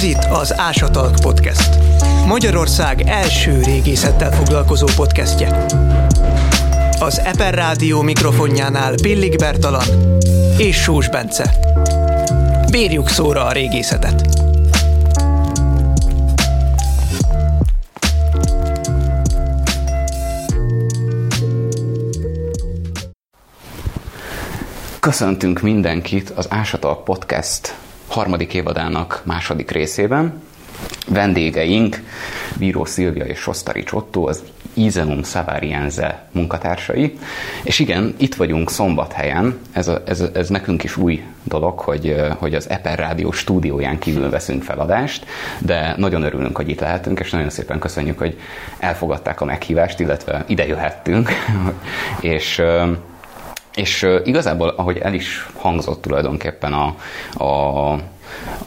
Ez itt az Ásatalk Podcast. Magyarország első régészettel foglalkozó podcastje. Az Eper Rádió mikrofonjánál Pillig Bertalan és Sós Bence. Bírjuk szóra a régészetet! Köszöntünk mindenkit az Ásatalk Podcast harmadik évadának második részében. Vendégeink Bíró Szilvia és Sostari Csottó, az Izenum Savariense munkatársai. És igen, itt vagyunk szombathelyen, ez, a, ez, ez nekünk is új dolog, hogy, hogy az Eper Rádió stúdióján kívül veszünk feladást, de nagyon örülünk, hogy itt lehetünk, és nagyon szépen köszönjük, hogy elfogadták a meghívást, illetve ide jöhettünk. és és igazából, ahogy el is hangzott tulajdonképpen a, a,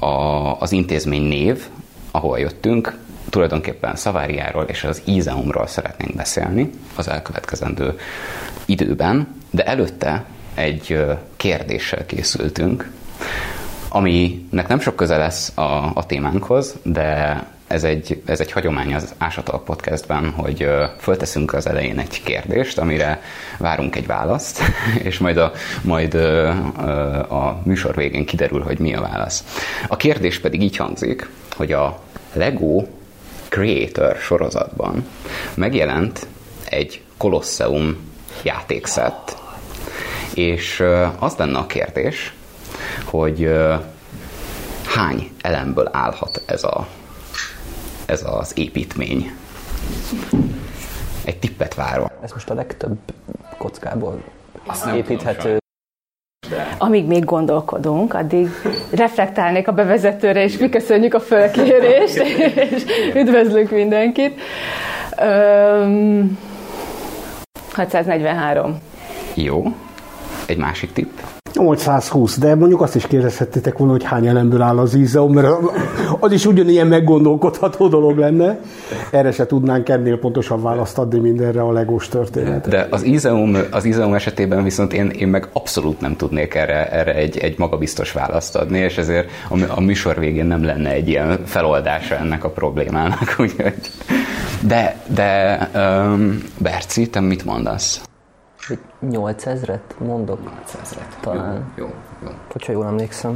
a, az intézmény név, ahol jöttünk, tulajdonképpen Szaváriáról és az Ízeumról szeretnénk beszélni az elkövetkezendő időben, de előtte egy kérdéssel készültünk, aminek nem sok köze lesz a, a témánkhoz, de ez egy, ez egy hagyomány az Ásatalk podcastben, hogy fölteszünk az elején egy kérdést, amire várunk egy választ, és majd a, majd a műsor végén kiderül, hogy mi a válasz. A kérdés pedig így hangzik, hogy a Lego Creator sorozatban megjelent egy Colosseum játékszett, és az lenne a kérdés, hogy hány elemből állhat ez a ez az építmény. Egy tippet várom. Ez most a legtöbb kockából építhető. Amíg még gondolkodunk, addig reflektálnék a bevezetőre, és mi köszönjük a fölkérést, és üdvözlünk mindenkit. Öm, 643. Jó. Egy másik tipp? 820, de mondjuk azt is kérdezhettétek volna, hogy hány elemből áll az ízeum, mert az is ugyanilyen meggondolkodható dolog lenne. Erre se tudnánk ennél pontosabb választ adni mindenre a legós történet. De az ízeum, az ízeum esetében viszont én, én meg abszolút nem tudnék erre, erre egy, egy magabiztos választ adni, és ezért a, a műsor végén nem lenne egy ilyen feloldása ennek a problémának. Úgyhogy. De, de um, Berci, te mit mondasz? 8000-et mondok. 8000-et. Talán. Jó, jó, jó. Hogyha jól emlékszem.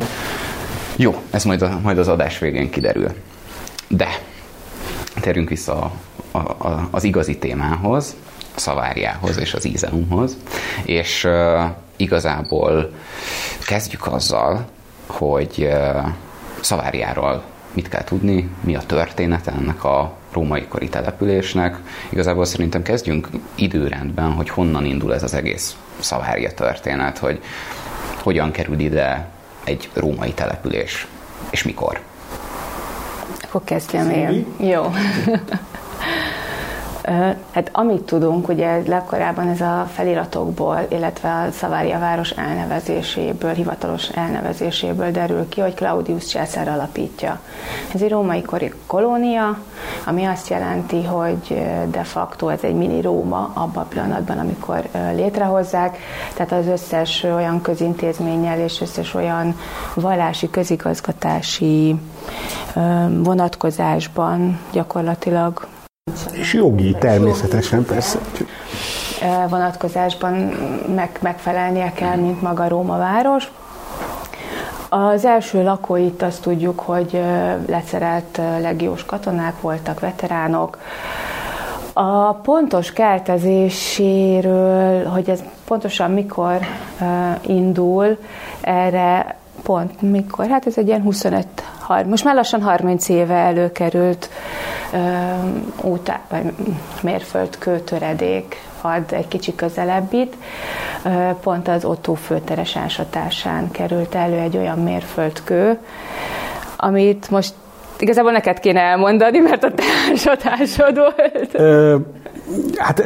Jó, ez majd, a, majd az adás végén kiderül. De térjünk vissza a, a, a, az igazi témához, a szaváriához és az ízenumhoz, és uh, igazából kezdjük azzal, hogy uh, szaváriáról mit kell tudni, mi a története ennek a római kori településnek. Igazából szerintem kezdjünk időrendben, hogy honnan indul ez az egész Szavária történet, hogy hogyan kerül ide egy római település, és mikor. Akkor kezdjem én. Jó. Hát amit tudunk, ugye legkorábban ez a feliratokból, illetve a Szavária város elnevezéséből, hivatalos elnevezéséből derül ki, hogy Claudius császár alapítja. Ez egy római kori kolónia, ami azt jelenti, hogy de facto ez egy mini Róma abban a pillanatban, amikor létrehozzák, tehát az összes olyan közintézménnyel és összes olyan vallási, közigazgatási vonatkozásban gyakorlatilag és jogi természetesen persze. vonatkozásban meg, megfelelnie kell, mint maga Róma város. Az első lakóit azt tudjuk, hogy leszerelt legiós katonák voltak, veteránok. A pontos keltezéséről, hogy ez pontosan mikor indul, erre pont mikor, hát ez egy ilyen 25 most már lassan 30 éve előkerült útá, vagy mérföldkő töredék ad egy kicsi közelebbit. Pont az Otto főteres ásatásán került elő egy olyan mérföldkő, amit most igazából neked kéne elmondani, mert a te ásatásod volt. Hát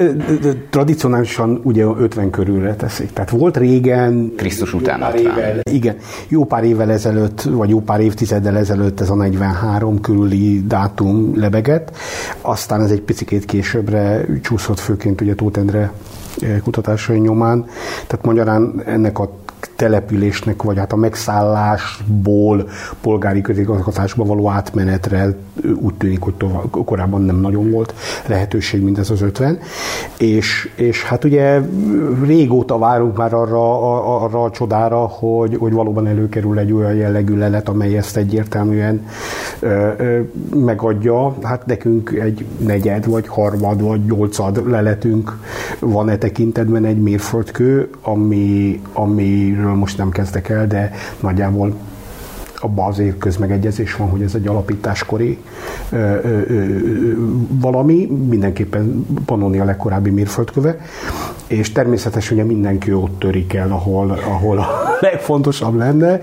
tradicionálisan ugye 50 körülre teszik. Tehát volt régen... Krisztus után 50. Évvel, igen, jó pár évvel ezelőtt, vagy jó pár évtizeddel ezelőtt ez a 43 körüli dátum lebegett. Aztán ez egy picit későbbre csúszott főként ugye Tóth Endre kutatásai nyomán. Tehát magyarán ennek a településnek, vagy hát a megszállásból polgári közigazgatásba való átmenetre úgy tűnik, hogy tovább, korábban nem nagyon volt lehetőség mindez az 50. És, és hát ugye régóta várunk már arra, arra a csodára, hogy, hogy valóban előkerül egy olyan jellegű lelet, amely ezt egyértelműen ö, ö, megadja. Hát nekünk egy negyed, vagy harmad, vagy nyolcad leletünk van e tekintetben egy mérföldkő, ami, amiről most nem kezdek el, de nagyjából abban azért közmegegyezés van, hogy ez egy alapításkori ö, ö, ö, valami, mindenképpen Pannonia legkorábbi mérföldköve, és természetesen ugye mindenki ott törik el, ahol, ahol a legfontosabb lenne.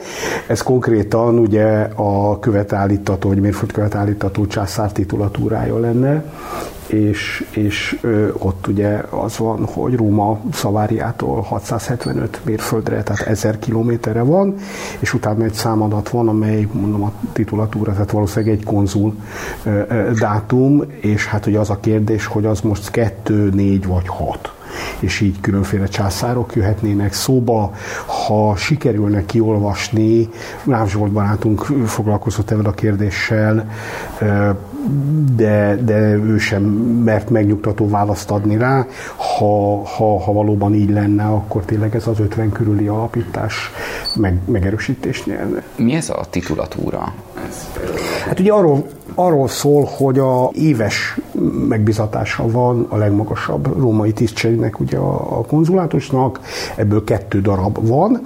Ez konkrétan ugye a követállítató, vagy mérföldkövet állítató császár titulatúrája lenne, és, és ö, ott ugye az van, hogy Róma Szaváriától 675 mérföldre, tehát 1000 kilométerre van, és utána egy számadat van, amely mondom a titulatúra, tehát valószínűleg egy konzul ö, ö, dátum, és hát ugye az a kérdés, hogy az most 2, 4 vagy 6 és így különféle császárok jöhetnének szóba. Ha sikerülne kiolvasni, Ráv Zsolt barátunk foglalkozott ezzel a kérdéssel, de, de ő sem mert megnyugtató választ adni rá. Ha, ha, ha valóban így lenne, akkor tényleg ez az 50 körüli alapítás meg, megerősítés nyerne. Mi ez a titulatúra? Hát ugye arról, arról szól, hogy a éves megbizatása van a legmagasabb római tisztségnek, ugye a, a konzulátusnak, ebből kettő darab van,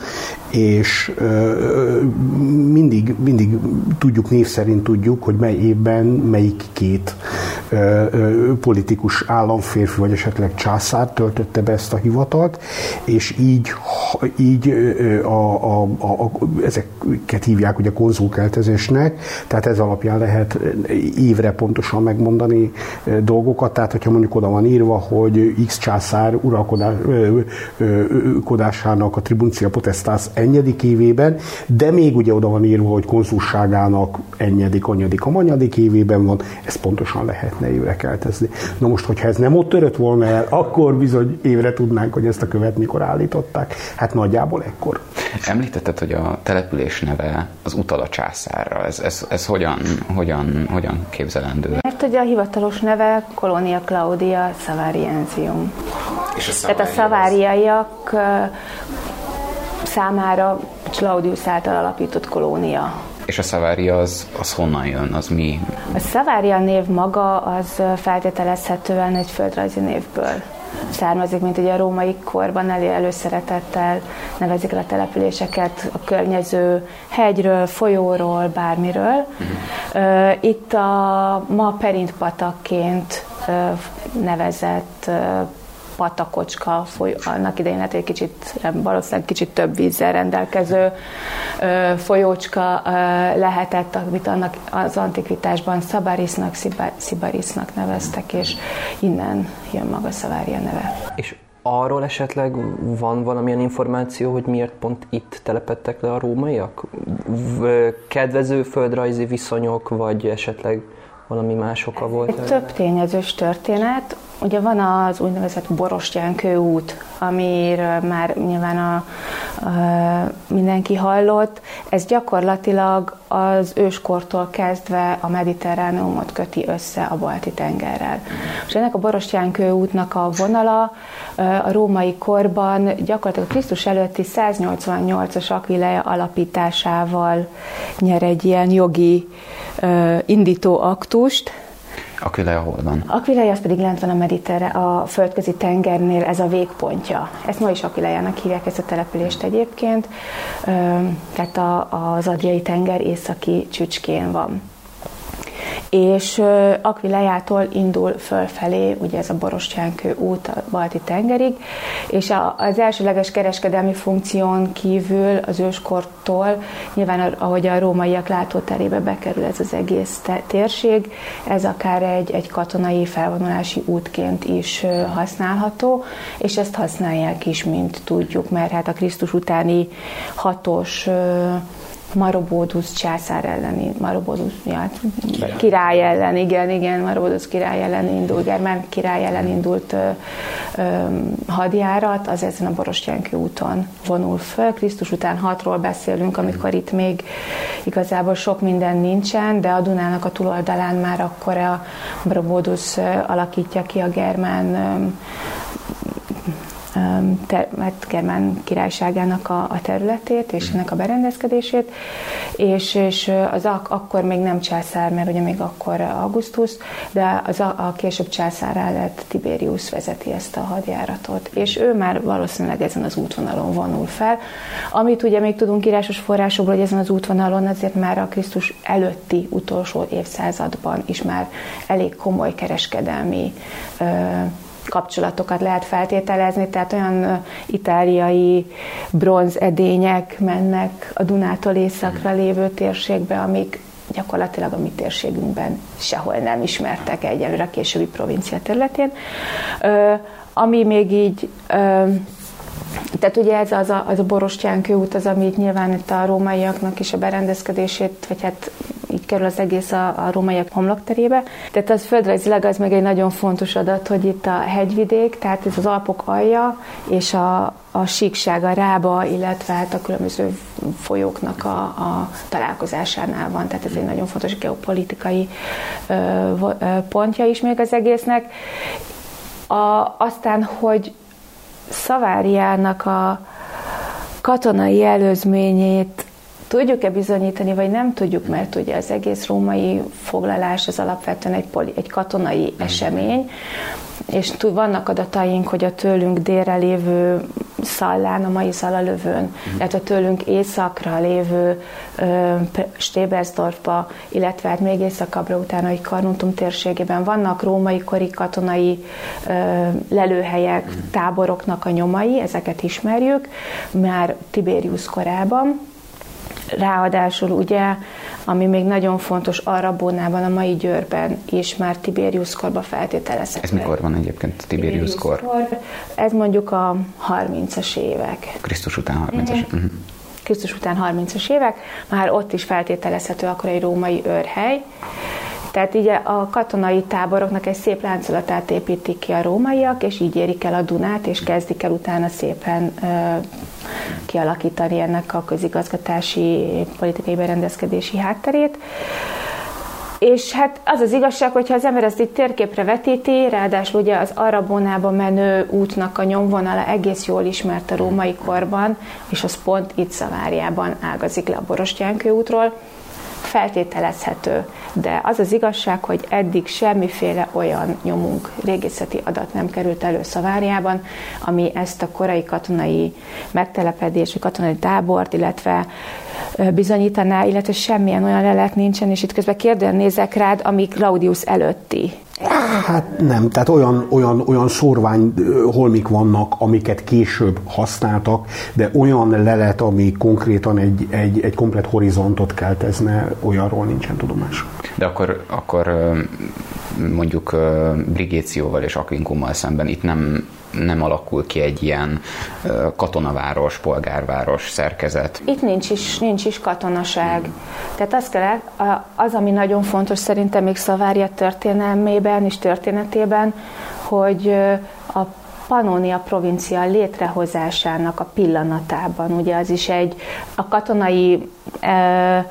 és mindig, mindig tudjuk, név szerint tudjuk, hogy mely évben melyik két politikus államférfi, vagy esetleg császár töltötte be ezt a hivatalt, és így, így a, a, a, a, ezeket hívják ugye konzulkeltezésnek, tehát ez alapján lehet évre pontosan megmondani dolgokat, tehát hogyha mondjuk oda van írva, hogy X császár uralkodásának a tribuncia potestas ennyedik évében, de még ugye oda van írva, hogy konzulságának ennyedik, annyadik, a manyadik évében van, ezt pontosan lehetne évre keltezni. Na most, hogyha ez nem ott törött volna el, akkor bizony évre tudnánk, hogy ezt a követ mikor állították. Hát nagyjából ekkor. Említetted, hogy a település neve az utal a császárra. Ez, ez, ez hogyan, hogyan, hogyan képzelendő? Mert ugye a hivatalos neve Colonia Claudia Savariensium. És a Tehát a szaváriaiak számára Claudius által alapított kolónia. És a Szavária az, az honnan jön, az mi? A Szavária név maga az feltételezhetően egy földrajzi névből származik, mint ugye a római korban elő előszeretettel nevezik el a településeket a környező hegyről, folyóról, bármiről. Uh-huh. Itt a ma Perint patakként nevezett patakocska, foly, annak idején hát egy kicsit, valószínűleg kicsit több vízzel rendelkező folyócska lehetett, amit annak az antikvitásban Szabarisnak, Szibarisnak neveztek, és innen jön maga Szavária neve. És arról esetleg van valamilyen információ, hogy miért pont itt telepettek le a rómaiak? Kedvező földrajzi viszonyok, vagy esetleg valami más oka volt? Egy több tényezős történet. Ugye van az úgynevezett Borostyánkő út, amiről már nyilván a, a, mindenki hallott. Ez gyakorlatilag az őskortól kezdve a mediterráneumot köti össze a balti tengerrel. És ennek a Borostyánkő útnak a vonala a római korban gyakorlatilag a Krisztus előtti 188-as Aquileia alapításával nyer egy ilyen jogi indító aktust, Aquileia hol van? Aquileia az pedig lent van a Mediterre, a földközi tengernél, ez a végpontja. Ezt ma is Aquileiának hívják ezt a települést egyébként, tehát az Adriai tenger északi csücskén van és Aquileiától indul fölfelé, ugye ez a Borostyánkő út a Balti tengerig, és az elsőleges kereskedelmi funkción kívül az őskortól, nyilván ahogy a rómaiak látóterébe bekerül ez az egész térség, ez akár egy, egy katonai felvonulási útként is használható, és ezt használják is, mint tudjuk, mert hát a Krisztus utáni hatos Marobódusz császár elleni, Marobódusz ja, király ellen, igen, igen, Marobódusz király ellen indult, Germán király ellen indult ö, ö, hadjárat, az ezen a Borostyánki úton vonul föl. Krisztus után hatról beszélünk, amikor itt még igazából sok minden nincsen, de a Dunának a túloldalán már akkor a Marobódusz alakítja ki a germán ter, hát Germán királyságának a, a területét és ennek a berendezkedését, és, és az ak, akkor még nem császár, mert ugye még akkor Augustus, de az a, a később császárá lett Tiberius vezeti ezt a hadjáratot, és ő már valószínűleg ezen az útvonalon vonul fel, amit ugye még tudunk írásos forrásokból, hogy ezen az útvonalon azért már a Krisztus előtti utolsó évszázadban is már elég komoly kereskedelmi kapcsolatokat lehet feltételezni, tehát olyan itáliai bronzedények mennek a Dunától északra lévő térségbe, amik gyakorlatilag a mi térségünkben sehol nem ismertek egyelőre a későbbi provincia területén. Ami még így tehát ugye ez az a, az a Borostyán kőút, az, amit nyilván itt a rómaiaknak is a berendezkedését, vagy hát így kerül az egész a, a rómaiak homlokterébe. Tehát az földrajzilag az meg egy nagyon fontos adat, hogy itt a hegyvidék, tehát ez az Alpok alja, és a, a síkság, a rába, illetve hát a különböző folyóknak a, a találkozásánál van. Tehát ez egy nagyon fontos geopolitikai ö, ö, pontja is még az egésznek. A, aztán, hogy Szaváriának a katonai előzményét tudjuk-e bizonyítani, vagy nem tudjuk, mert ugye az egész római foglalás az alapvetően egy, poli, egy katonai esemény, és vannak adataink, hogy a tőlünk délre lévő Szallán, a mai Szalalövőn, mm. illetve tőlünk északra lévő ö, Stebersdorfba, illetve hát még északabbra utána egy Karnuntum térségében vannak római kori katonai ö, lelőhelyek, mm. táboroknak a nyomai, ezeket ismerjük, már Tiberius korában, Ráadásul ugye, ami még nagyon fontos Arabónában, a mai Győrben is már Tiberius korba feltételezhető. Ez mikor van egyébként Tiberius kor? kor? Ez mondjuk a 30-as évek. Krisztus után 30-as. Uh-huh. Mhm. Krisztus után 30-as évek, már ott is feltételezhető akkor egy római őrhely. Tehát így a katonai táboroknak egy szép láncolatát építik ki a rómaiak, és így érik el a Dunát, és kezdik el utána szépen kialakítani ennek a közigazgatási, politikai berendezkedési hátterét. És hát az az igazság, hogyha az ember ezt itt térképre vetíti, ráadásul ugye az Arabonába menő útnak a nyomvonala egész jól ismert a római korban, és az pont itt Szaváriában ágazik le a Borostyánkő útról, feltételezhető, de az az igazság, hogy eddig semmiféle olyan nyomunk, régészeti adat nem került elő Szaváriában, ami ezt a korai katonai megtelepedés, katonai tábort, illetve bizonyítaná, illetve semmilyen olyan lelet nincsen, és itt közben kérdően nézek rád, ami Claudius előtti Hát nem, tehát olyan, olyan, olyan sorvány holmik vannak, amiket később használtak, de olyan lelet, ami konkrétan egy, egy, egy komplet horizontot keltezne, olyanról nincsen tudomás. De akkor, akkor mondjuk Brigécióval és Aquincummal szemben itt nem nem alakul ki egy ilyen katonaváros, polgárváros szerkezet. Itt nincs is, nincs is katonaság. Tehát az kell, az, ami nagyon fontos szerintem még Szavária történelmében és történetében, hogy a Pannonia provincia létrehozásának a pillanatában, ugye az is egy a katonai e,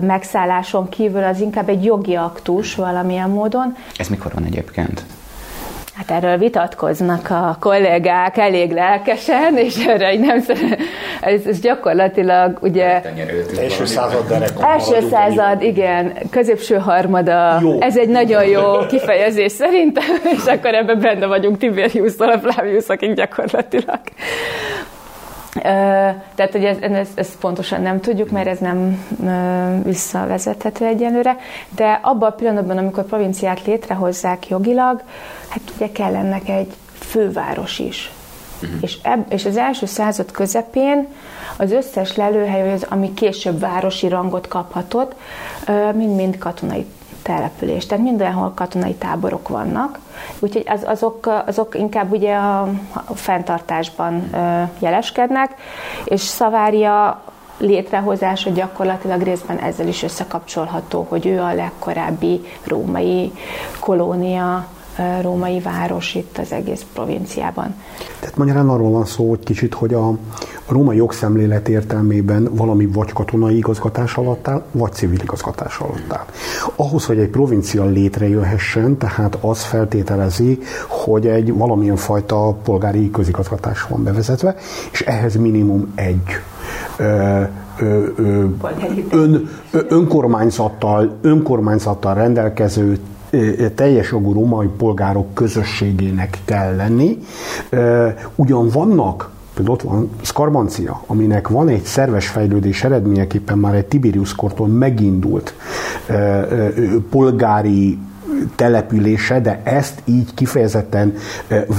megszálláson kívül az inkább egy jogi aktus valamilyen módon. Ez mikor van egyébként? Hát erről vitatkoznak a kollégák elég lelkesen, és erre nem szeret, ez, ez gyakorlatilag ugye... Első század derekon. Első század, igen, középső harmada. Jó. Ez egy nagyon jó kifejezés szerintem, és akkor ebben benne vagyunk tiberius a Flavius, akik gyakorlatilag tehát, hogy ezt, ezt, ezt pontosan nem tudjuk, mert ez nem visszavezethető egyenlőre, de abban a pillanatban, amikor a provinciát létrehozzák jogilag, hát ugye kell ennek egy főváros is. Uh-huh. És, eb, és az első század közepén az összes lelőhely, az, ami később városi rangot kaphatott, mind-mind katonai település. Tehát mindenhol katonai táborok vannak, úgyhogy az, azok, azok inkább ugye a, fenntartásban ö, jeleskednek, és Szavária létrehozása gyakorlatilag részben ezzel is összekapcsolható, hogy ő a legkorábbi római kolónia, római város itt az egész provinciában. Tehát magyarán arról van szó, hogy kicsit, hogy a, a római jogszemlélet értelmében valami vagy katonai igazgatás alatt áll, vagy civil igazgatás alatt áll. Ahhoz, hogy egy provincia létrejöhessen, tehát az feltételezi, hogy egy valamilyen fajta polgári közigazgatás van bevezetve, és ehhez minimum egy ö, ö, ö, ön, önkormányzattal, önkormányzattal rendelkező teljes jogú római polgárok közösségének kell lenni. Ugyan vannak Például ott van Skarmancia, aminek van egy szerves fejlődés eredményeképpen már egy Tiberius kortól megindult polgári települése, de ezt így kifejezetten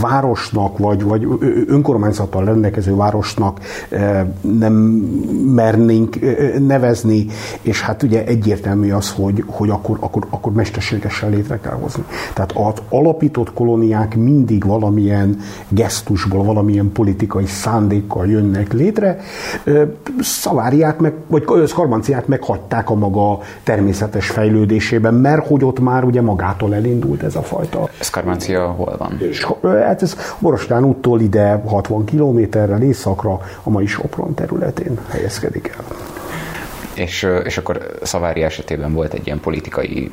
városnak, vagy, vagy önkormányzattal rendelkező városnak nem mernénk nevezni, és hát ugye egyértelmű az, hogy, hogy akkor, akkor, akkor mesterségesen létre kell hozni. Tehát az alapított kolóniák mindig valamilyen gesztusból, valamilyen politikai szándékkal jönnek létre. Szaváriát meg, vagy Szkarmanciát meghagyták a maga természetes fejlődésében, mert hogy ott már ugye magát magától elindult ez a fajta. Szkarmácia hol van? És, hát ez Borostán úttól ide 60 kilométerrel északra a mai Sopron területén helyezkedik el. És, és akkor Szavári esetében volt egy ilyen politikai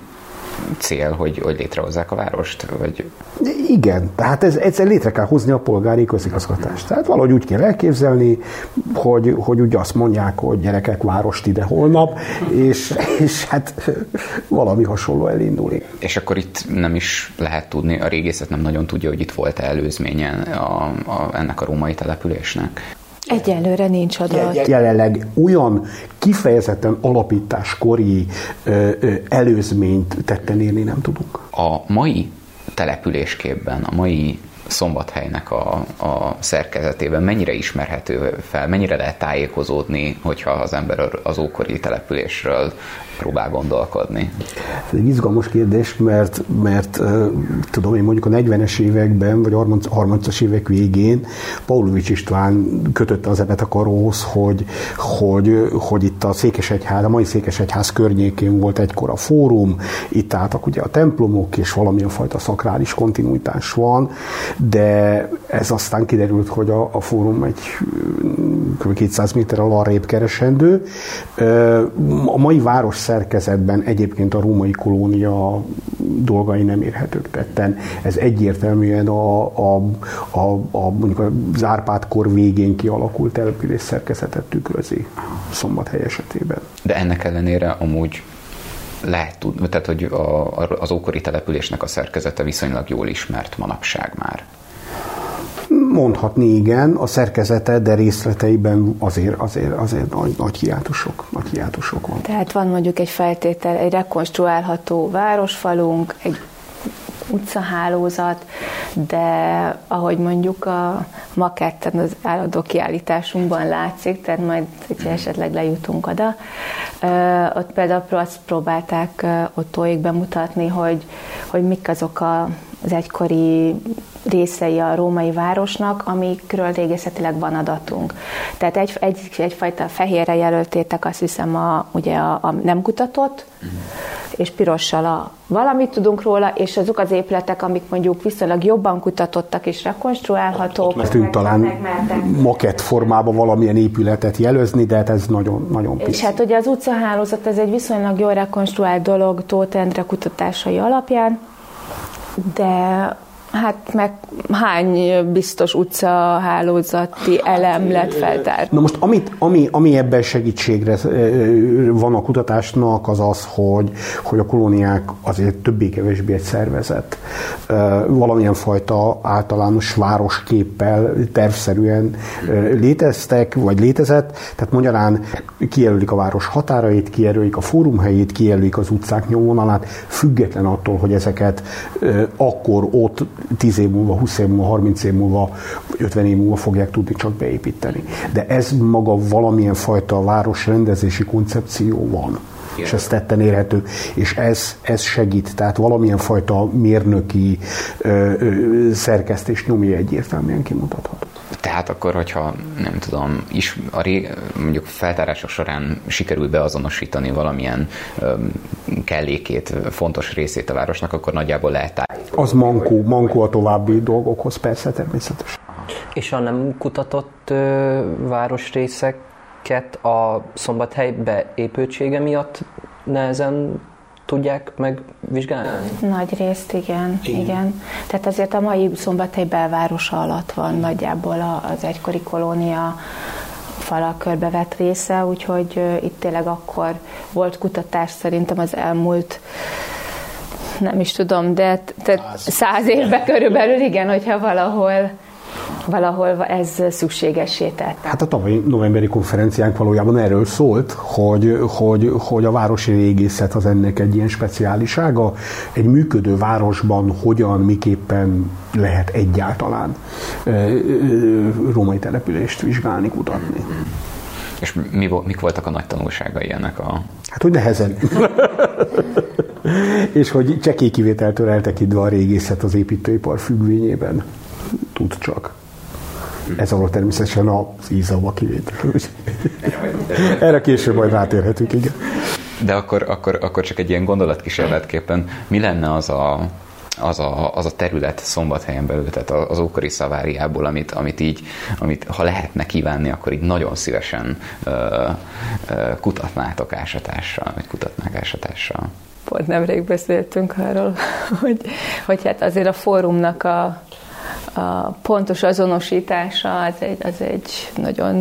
cél, hogy, hogy létrehozzák a várost? Vagy... Igen, tehát ez, egyszer létre kell hozni a polgári közigazgatást. Tehát valahogy úgy kell elképzelni, hogy, hogy úgy azt mondják, hogy gyerekek, várost ide holnap, és, és hát valami hasonló elindul. És akkor itt nem is lehet tudni, a régészet nem nagyon tudja, hogy itt volt-e előzménye a, a, ennek a római településnek. Egyelőre nincs adat. Jelenleg olyan kifejezetten alapításkori előzményt tetten érni nem tudunk. A mai településképben, a mai szombathelynek a, a szerkezetében mennyire ismerhető fel, mennyire lehet tájékozódni, hogyha az ember az ókori településről próbál gondolkodni? Ez egy izgalmas kérdés, mert, mert tudom én mondjuk a 40-es években, vagy 30-as évek végén Paulovics István kötötte az ebet a karóhoz, hogy, hogy, hogy itt a Székesegyház, a mai Székesegyház környékén volt egykor a fórum, itt álltak ugye a templomok, és valamilyen fajta szakrális kontinuitás van, de ez aztán kiderült, hogy a, a fórum egy kb. 200 méterrel arrébb keresendő. A mai város szerkezetben egyébként a római kolónia dolgai nem érhetők tetten. Ez egyértelműen a, a, a, a mondjuk az Árpád-kor végén kialakult település szerkezetet tükrözi Szombathely esetében. De ennek ellenére amúgy lehet tudni, tehát hogy a, az ókori településnek a szerkezete viszonylag jól ismert manapság már. Mondhatni igen, a szerkezete, de részleteiben azért, azért, azért nagy, nagy hiátusok, nagy hiátusok van. Tehát van mondjuk egy feltétel, egy rekonstruálható városfalunk, egy utcahálózat, de ahogy mondjuk a maketten az állandó kiállításunkban látszik, tehát majd, hogyha esetleg lejutunk oda, ott például azt próbálták Ottóig bemutatni, hogy, hogy mik azok a, az egykori részei a római városnak, amikről régészetileg van adatunk. Tehát egy, egy, egyfajta fehérre jelöltétek azt hiszem a, ugye a, a nem kutatott, uh-huh. és pirossal a valamit tudunk róla, és azok az épületek, amik mondjuk viszonylag jobban kutatottak és rekonstruálhatók. Mert talán makett formában valamilyen épületet jelözni, de hát ez nagyon, nagyon pici. És hát ugye az utcahálózat ez egy viszonylag jól rekonstruált dolog Tóth Endre kutatásai alapján, de Hát meg hány biztos utcahálózati elem lett feltárt? Na most amit, ami, ami ebben segítségre van a kutatásnak, az az, hogy, hogy a kolóniák azért többé-kevésbé egy szervezet. Valamilyen fajta általános városképpel tervszerűen léteztek, vagy létezett. Tehát magyarán kijelölik a város határait, kijelölik a fórumhelyét, kijelölik az utcák nyomvonalát, független attól, hogy ezeket akkor ott 10 év múlva, 20 év múlva, 30 év múlva, 50 év múlva fogják tudni csak beépíteni. De ez maga valamilyen fajta városrendezési koncepció van. Igen. és ez tetten érhető, és ez, ez segít, tehát valamilyen fajta mérnöki ö, ö, szerkesztés nyomja egyértelműen kimutatható. Tehát akkor, hogyha nem tudom, is a ré, mondjuk feltárások során sikerül beazonosítani valamilyen um, kellékét, fontos részét a városnak, akkor nagyjából lehet tájékozni. Az mankó, mankó a további dolgokhoz, persze, természetesen. És a nem kutatott ö, városrészeket a szombathely beépültsége miatt nehezen tudják megvizsgálni? Nagy részt, igen, igen. igen. Tehát azért a mai szombathely belvárosa alatt van nagyjából az egykori kolónia falak körbevett része, úgyhogy itt tényleg akkor volt kutatás szerintem az elmúlt nem is tudom, de száz évbe körülbelül igen, hogyha valahol valahol ez szükségessé tett. Hát a tavalyi novemberi konferenciánk valójában erről szólt, hogy, hogy, hogy a városi régészet az ennek egy ilyen speciálisága. Egy működő városban hogyan, miképpen lehet egyáltalán római települést vizsgálni, kutatni. És mi, mik voltak a nagy tanulságai ennek a... Hát, hogy nehezen. és hogy csekély kivételtől eltekintve a régészet az építőipar függvényében tud csak. Ez alól természetesen az ízava kivétel. Erre később majd rátérhetünk, igen. De akkor, akkor, akkor csak egy ilyen gondolatkísérletképpen, mi lenne az a, az a, az a terület szombathelyen belül, tehát az ókori szaváriából, amit, amit így, amit ha lehetne kívánni, akkor így nagyon szívesen ö, ö, kutatnátok ásatással, vagy kutatnák ásatással. Pont nemrég beszéltünk arról, hogy, hogy hát azért a fórumnak a, a pontos azonosítása az egy, az egy nagyon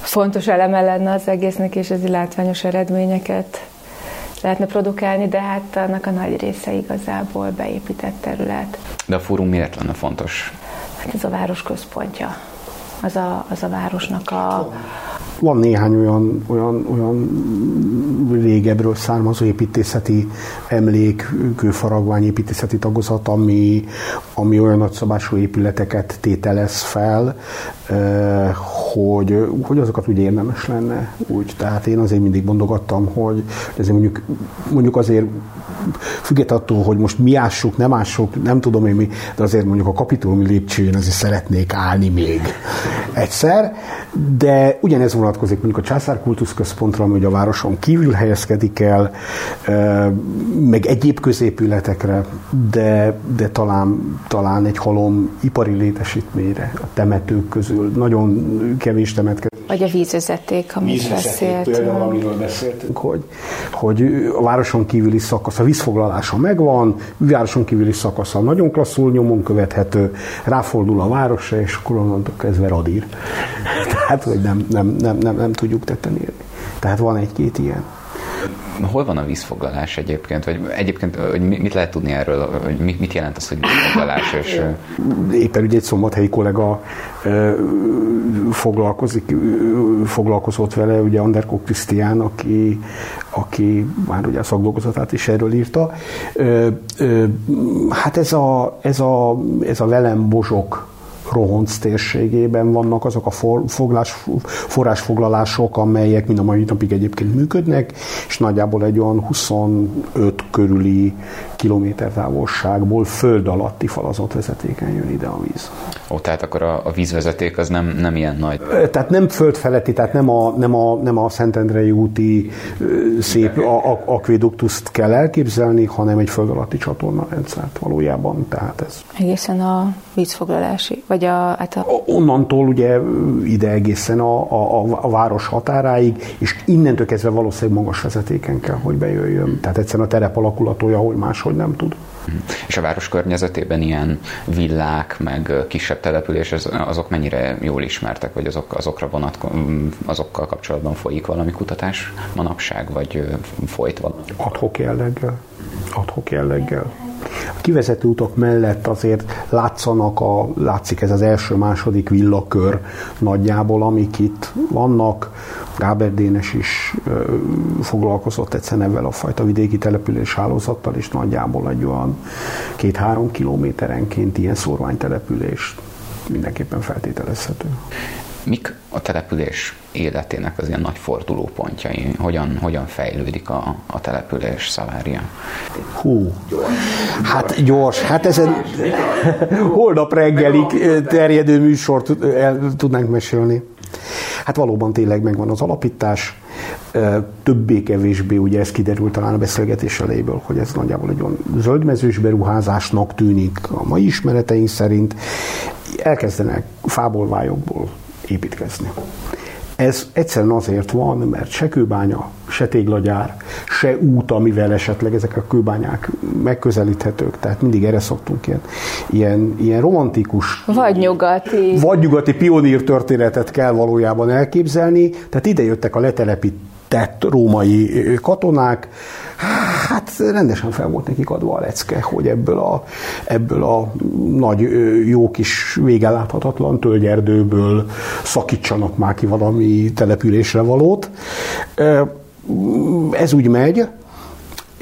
fontos eleme lenne az egésznek, és ez látványos eredményeket lehetne produkálni, de hát annak a nagy része igazából beépített terület. De a fórum miért lenne fontos? Hát ez a város központja. Az a, az a városnak a, van néhány olyan, olyan, olyan régebről származó építészeti emlék, kőfaragvány építészeti tagozat, ami, ami olyan nagyszabású épületeket tételez fel, hogy, hogy azokat úgy érdemes lenne úgy. Tehát én azért mindig mondogattam, hogy ezért mondjuk, mondjuk azért függet attól, hogy most mi ássuk, nem ássuk, nem tudom én mi, de azért mondjuk a kapitolmi lépcsőjén azért szeretnék állni még egyszer, de ugyanez vonatkozik mondjuk a Császár Kultuszközpontra, ami a városon kívül helyezkedik el, meg egyéb középületekre, de, de talán, talán egy halom ipari létesítményre, a temetők közül. Nagyon kevés temetkezés. Vagy a vízvezeték, amit beszéltünk. Például, amiről beszéltünk, hogy, hogy a városon kívüli szakasz, a vízfoglalása megvan, a városon kívüli szakasza nagyon klasszul nyomon követhető, ráfordul a városra, és akkor onnantól kezdve radír. Tehát, hogy nem, nem, nem, nem, nem tudjuk tetten érni. Tehát van egy-két ilyen. Hol van a vízfoglalás egyébként? Vagy egyébként hogy mit lehet tudni erről? Hogy mit jelent az, hogy vízfoglalás? És... Éppen ugye egy szombathelyi kollega foglalkozik, foglalkozott vele, ugye Anderko Krisztián, aki, aki már ugye a szakdolgozatát is erről írta. Hát ez a, ez a, ez a velem bozsok Rohonc térségében vannak azok a foglás, forrásfoglalások, amelyek mind a mai napig egyébként működnek, és nagyjából egy olyan 25 körüli kilométer távolságból föld alatti falazott vezetéken jön ide a víz. Ó, tehát akkor a, a vízvezeték az nem, nem ilyen nagy? Tehát nem földfeletti, tehát nem a, nem a, nem a Szentendrei úti szép a, a, akvéduktuszt kell elképzelni, hanem egy föld alatti csatornarendszert valójában. Tehát ez. Egészen a vízfoglalási, vagy a... Hát a... Onnantól ugye ide egészen a, a, a város határáig, és innentől kezdve valószínűleg magas vezetéken kell, hogy bejöjjön. Tehát egyszerűen a terep alakulat olyan, hogy máshogy nem tud. Mhm. És a város környezetében ilyen villák, meg kisebb település, azok mennyire jól ismertek, vagy azok, azokra vonatko, azokkal kapcsolatban folyik valami kutatás manapság, vagy folyt valami? Adhok jelleggel. Adhok jelleggel. A kivezető utak mellett azért látszanak, a, látszik ez az első-második villakör nagyjából, amik itt vannak. Gáber Dénes is ö, foglalkozott egyszer ebben a fajta vidéki település hálózattal, és nagyjából egy olyan két-három kilométerenként ilyen szórványtelepülés mindenképpen feltételezhető. Mik a település életének az ilyen nagy fordulópontjai? Hogyan, hogyan fejlődik a, a település Szavária? Hú, hát gyors, hát ezen holnap reggelig terjedő műsort tudnánk mesélni. Hát valóban tényleg megvan az alapítás, többé-kevésbé, ugye ez kiderült talán a beszélgetés elejéből, hogy ez nagyjából egy olyan zöldmezős beruházásnak tűnik a mai ismereteink szerint. Elkezdenek fából, vályokból építkezni. Ez egyszerűen azért van, mert se kőbánya, se téglagyár, se út, amivel esetleg ezek a kőbányák megközelíthetők. Tehát mindig erre szoktunk ilyen, ilyen, ilyen romantikus... Vagy nyugati. Vagy nyugati pionír történetet kell valójában elképzelni. Tehát ide jöttek a letelepített római katonák, hát rendesen fel volt nekik adva a lecke, hogy ebből a, ebből a nagy, jó kis végeláthatatlan tölgyerdőből szakítsanak már ki valami településre valót. Ez úgy megy,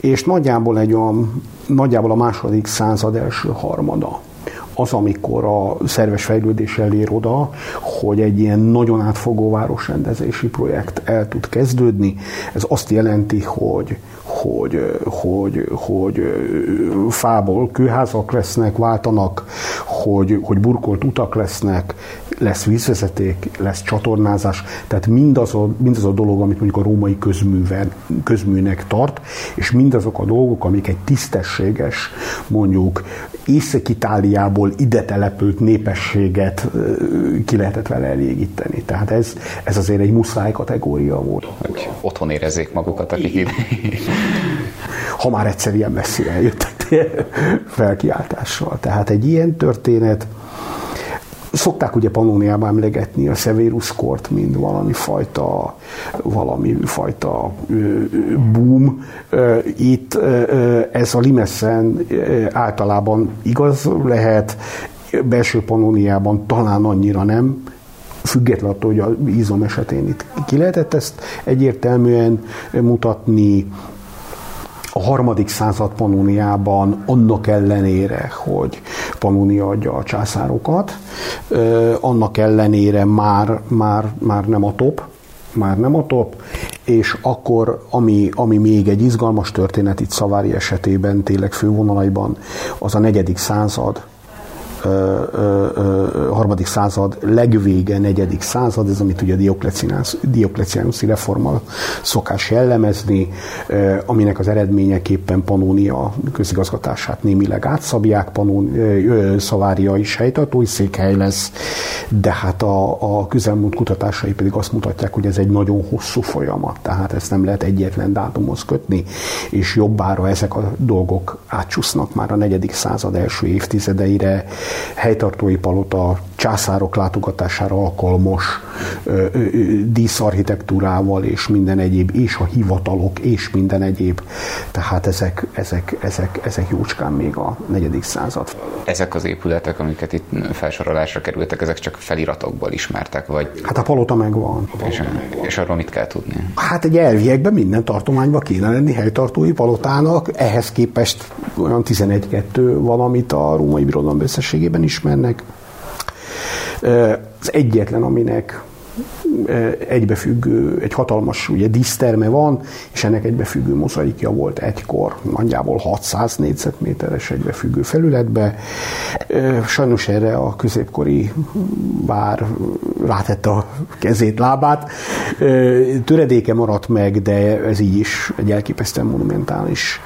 és nagyjából egy olyan, nagyjából a második század első harmada az, amikor a szerves fejlődés elér oda, hogy egy ilyen nagyon átfogó városrendezési projekt el tud kezdődni. Ez azt jelenti, hogy hogy, hogy, hogy fából kőházak lesznek, váltanak, hogy, hogy burkolt utak lesznek, lesz vízvezeték, lesz csatornázás, tehát mindaz a, mindaz a dolog, amit mondjuk a római közműven, közműnek tart, és mindazok a dolgok, amik egy tisztességes, mondjuk Észak-Itáliából ide települt népességet ki lehetett vele elégíteni. Tehát ez, ez azért egy muszáj kategória volt. Hogy otthon érezzék magukat, akik ide. Ha már egyszer ilyen messzire eljöttek felkiáltással. Tehát egy ilyen történet, Szokták ugye Pannoniában emlegetni a Severus Kort, mint valami fajta, valami fajta boom. Itt ez a Limeszen általában igaz lehet, belső Pannoniában talán annyira nem, függetlenül attól, hogy a izom esetén itt ki lehetett ezt egyértelműen mutatni, a harmadik század Pannoniában annak ellenére, hogy Pannonia adja a császárokat, annak ellenére már, már, már nem a top, már nem a top, és akkor, ami, ami még egy izgalmas történet itt Szavári esetében, tényleg fővonalaiban, az a negyedik század, harmadik század legvége, negyedik század, ez amit ugye Diokleciánuszi reformmal szokás jellemezni, aminek az eredményeképpen Panónia közigazgatását némileg átszabják, Panón, Szavária is helytartói székhely lesz, de hát a, a közelmúlt kutatásai pedig azt mutatják, hogy ez egy nagyon hosszú folyamat, tehát ezt nem lehet egyetlen dátumhoz kötni, és jobbára ezek a dolgok átcsúsznak már a negyedik század első évtizedeire, helytartói palota császárok látogatására alkalmas díszarchitektúrával és minden egyéb, és a hivatalok és minden egyéb. Tehát ezek, ezek, ezek, ezek jócskán még a negyedik század. Ezek az épületek, amiket itt felsorolásra kerültek, ezek csak feliratokból ismertek, vagy? Hát a palota megvan. A palota és, megvan. és arról mit kell tudni? Hát egy elviekben minden tartományban kéne lenni helytartói palotának, ehhez képest olyan 11-2 valamit a római birodalom összességében ismernek. Az egyetlen, aminek egybefüggő, egy hatalmas ugye, díszterme van, és ennek egybefüggő mozaikja volt egykor, nagyjából 600 négyzetméteres egybefüggő felületbe. Sajnos erre a középkori bár rátette a kezét, lábát. Töredéke maradt meg, de ez így is egy elképesztően monumentális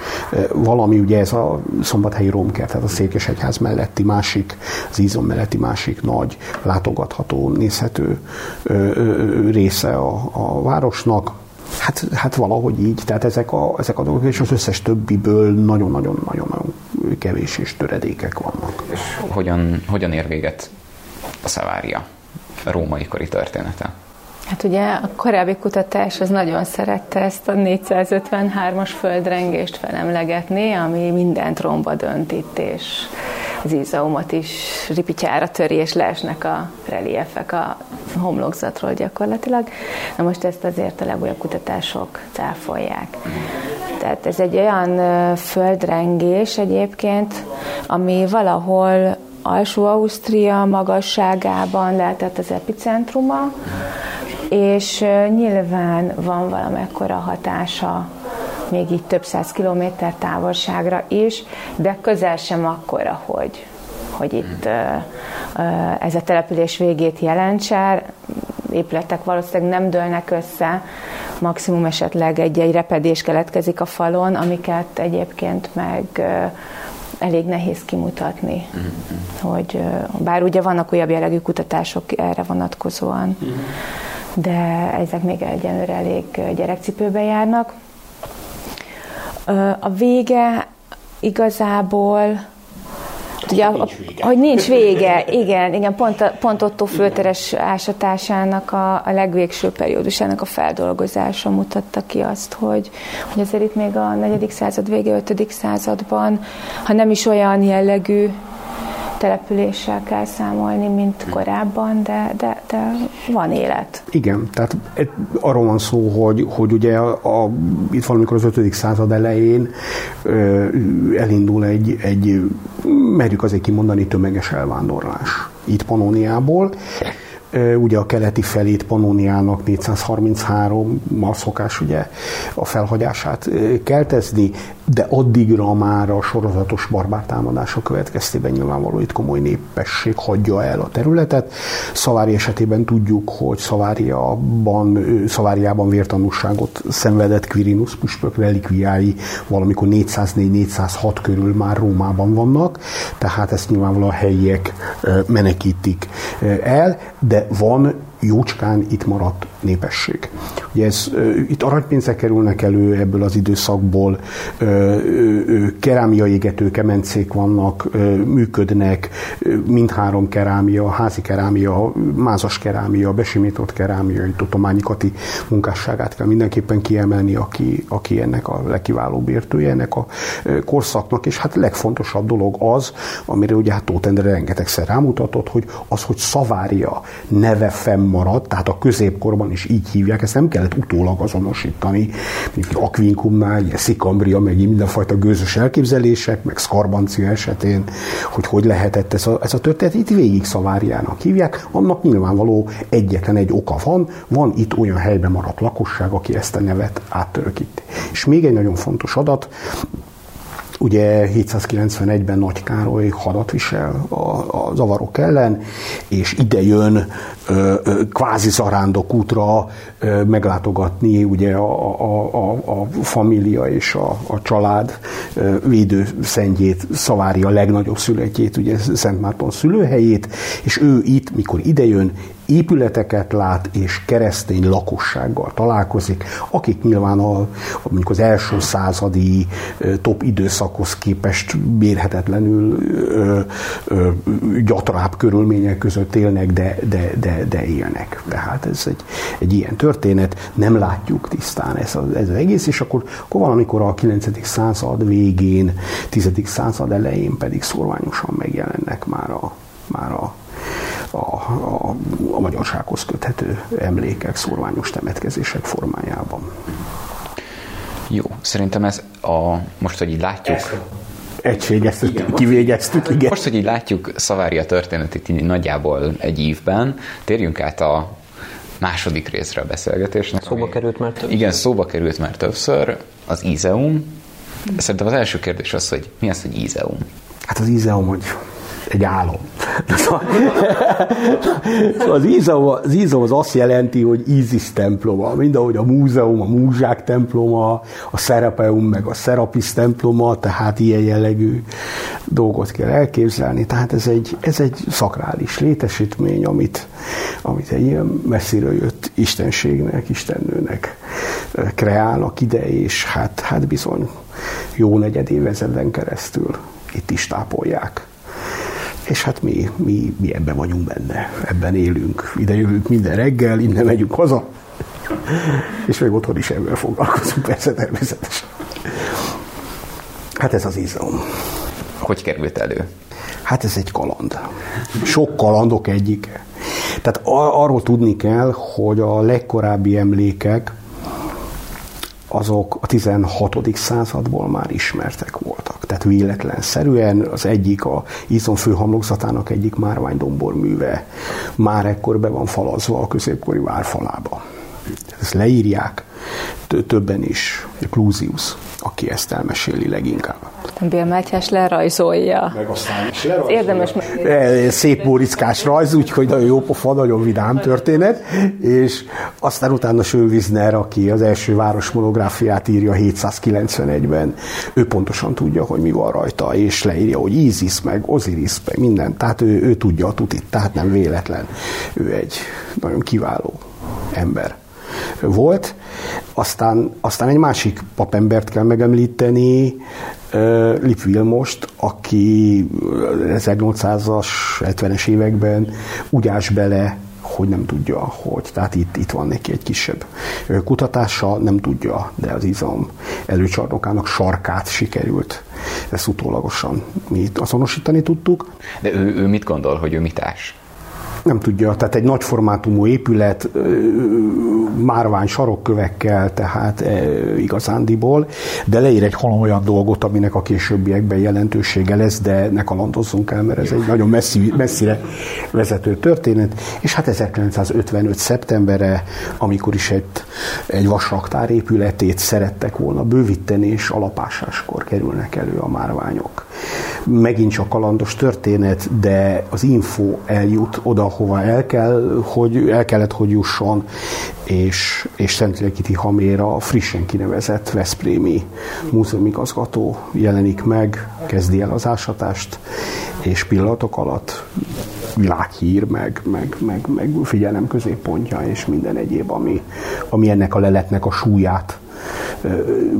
valami, ugye ez a szombathelyi romkert, tehát a Székesegyház melletti másik, az Ízom melletti másik nagy, látogatható, nézhető része a, a városnak. Hát, hát valahogy így, tehát ezek a, ezek a dolgok, és az összes többiből nagyon-nagyon-nagyon kevés és töredékek vannak. És hogyan, hogyan ér véget a Szavária, a római kori története? Hát ugye a korábbi kutatás az nagyon szerette ezt a 453-as földrengést felemlegetni, ami mindent romba dönt itt, és az ízaumot is ripityára töri, és leesnek a reliefek a homlokzatról gyakorlatilag. Na most ezt azért a legújabb kutatások cáfolják. Tehát ez egy olyan földrengés egyébként, ami valahol Alsó-Ausztria magasságában lehetett az epicentruma, és nyilván van valamekkora hatása még így több száz kilométer távolságra is, de közel sem akkora, hogy, hogy itt ez a település végét jelentse. Épületek valószínűleg nem dőlnek össze, maximum esetleg egy-egy repedés keletkezik a falon, amiket egyébként meg elég nehéz kimutatni. Mm-hmm. Hogy, bár ugye vannak újabb jellegű kutatások erre vonatkozóan, mm-hmm. de ezek még egyenlőre elég gyerekcipőbe járnak. A vége igazából Ugye, hogy nincs vége. Hogy nincs vége, igen, igen pont, pont Otto fölteres ásatásának a, a legvégső periódusának a feldolgozása mutatta ki azt, hogy, hogy azért itt még a 4. század vége, 5. században, ha nem is olyan jellegű településsel kell számolni, mint korábban, de, de, de van élet. Igen, tehát arról van szó, hogy, hogy ugye a, a, itt valamikor az 5. század elején ö, elindul egy, egy merjük azért kimondani tömeges elvándorlás itt Panóniából, ugye a keleti felét Panóniának 433-mal szokás ugye a felhagyását keltezni, de addigra már a sorozatos barbártámadása következtében nyilvánvaló itt komoly népesség hagyja el a területet. Szavári esetében tudjuk, hogy Szaváriában, Szaváriában vértanúságot szenvedett Quirinus püspök relikviái valamikor 404-406 körül már Rómában vannak, tehát ezt nyilvánvalóan a helyiek menekítik el, de van jócskán itt maradt népesség. Ugye ez, itt aranypénzek kerülnek elő ebből az időszakból, kerámia égető kemencék vannak, működnek, mindhárom kerámia, házi kerámia, mázas kerámia, besimított kerámia, itt a Tományi munkásságát kell mindenképpen kiemelni, aki, aki ennek a legkiválóbb értője ennek a korszaknak, és hát legfontosabb dolog az, amire ugye hát Tóth Endre rengetegszer rámutatott, hogy az, hogy Szavária neve fennmaradt, tehát a középkorban is így hívják, ezt nem kellett utólag azonosítani, Akvinkumnál, ilyen Szikambria, meg mindenfajta gőzös elképzelések, meg Skarbancia esetén, hogy hogy lehetett ez a, ez a történet, itt végig Szaváriának hívják, annak nyilvánvaló egyetlen egy oka van, van itt olyan helyben maradt lakosság, aki ezt a nevet áttörökíti. És még egy nagyon fontos adat, Ugye 791-ben Nagy Károly hadat visel a, a zavarok ellen, és ide jön ö, ö, kvázi zarándok útra ö, meglátogatni ugye a, a, a, a família és a, a család ö, védőszentjét, Szavária legnagyobb születjét, ugye Szent Márton szülőhelyét, és ő itt, mikor idejön, épületeket lát és keresztény lakossággal találkozik, akik nyilván a, mondjuk az első századi top időszakhoz képest mérhetetlenül ö, ö, gyatrább körülmények között élnek, de, de, de, de élnek. Tehát ez egy, egy ilyen történet, nem látjuk tisztán ez, az, ez az egész, és akkor, akkor valamikor a 9. század végén, 10. század elején pedig szorványosan megjelennek már a, már a a, a, a magyarsághoz köthető emlékek, szorványos temetkezések formájában. Jó, szerintem ez a, most, hogy így látjuk... Ezt egységeztük, igen, kivégeztük, igen. Most, hogy így látjuk Szavária történetét így nagyjából egy évben, térjünk át a második részre a beszélgetésnek. Szóba ami, került már többször. Igen, szóba került már többször, az Ízeum. Szerintem az első kérdés az, hogy mi az, hogy Ízeum? Hát az Ízeum, hogy egy álom. Szóval az Ízó, az az azt jelenti, hogy Ízis temploma, mind ahogy a múzeum, a múzsák temploma, a Szerepeum, meg a Szerapis temploma, tehát ilyen jellegű dolgot kell elképzelni. Tehát ez egy, ez egy szakrális létesítmény, amit, amit egy ilyen messziről jött istenségnek, istennőnek kreálnak ide, és hát, hát bizony jó negyed évezeden keresztül itt is tápolják és hát mi, mi, mi ebben vagyunk benne, ebben élünk. Ide jövünk minden reggel, innen megyünk haza, és még otthon is ebben foglalkozunk, persze természetesen. Hát ez az izom. Hogy került elő? Hát ez egy kaland. Sok kalandok egyike. Tehát ar- arról tudni kell, hogy a legkorábbi emlékek azok a 16. századból már ismertek voltak. Tehát véletlenszerűen az egyik, a Izon főhamlokzatának egyik márványdombor műve már ekkor be van falazva a középkori várfalába. Ezt leírják, többen is, Clusius, aki ezt elmeséli leginkább. Bill Mátyás lerajzolja. Meg aztán is Érdemes meg. Szép mórickás rajz, úgyhogy nagyon jó pofa, nagyon vidám történet, és aztán utána Sővizner, aki az első város monográfiát írja 791-ben, ő pontosan tudja, hogy mi van rajta, és leírja, hogy Isis, meg Osiris, meg minden, tehát ő, ő tudja a tutit, tehát nem véletlen. Ő egy nagyon kiváló ember volt. Aztán, aztán egy másik papembert kell megemlíteni, Lip Vilmost, aki 1800-as, 70-es években úgy ás bele, hogy nem tudja, hogy. Tehát itt, itt van neki egy kisebb kutatása, nem tudja, de az izom előcsarnokának sarkát sikerült. Ezt utólagosan mi azonosítani tudtuk. De ő, ő mit gondol, hogy ő mit? Nem tudja, tehát egy nagy formátumú épület, márvány sarokkövekkel, tehát igazándiból, de leír egy olyan dolgot, aminek a későbbiekben jelentősége lesz, de ne kalandozzunk el, mert ez egy nagyon messzi, messzire vezető történet. És hát 1955. szeptembere, amikor is egy, egy vasraktár épületét szerettek volna bővíteni, és alapásáskor kerülnek elő a márványok. Megint csak kalandos történet, de az info eljut oda, hova el, kell, hogy, el kellett, hogy jusson, és, és Szentlélekiti Haméra frissen kinevezett Veszprémi múzeumigazgató jelenik meg, kezdi el az ásatást, és pillanatok alatt világhír, meg, meg, meg, meg figyelem középpontja, és minden egyéb, ami, ami ennek a leletnek a súlyát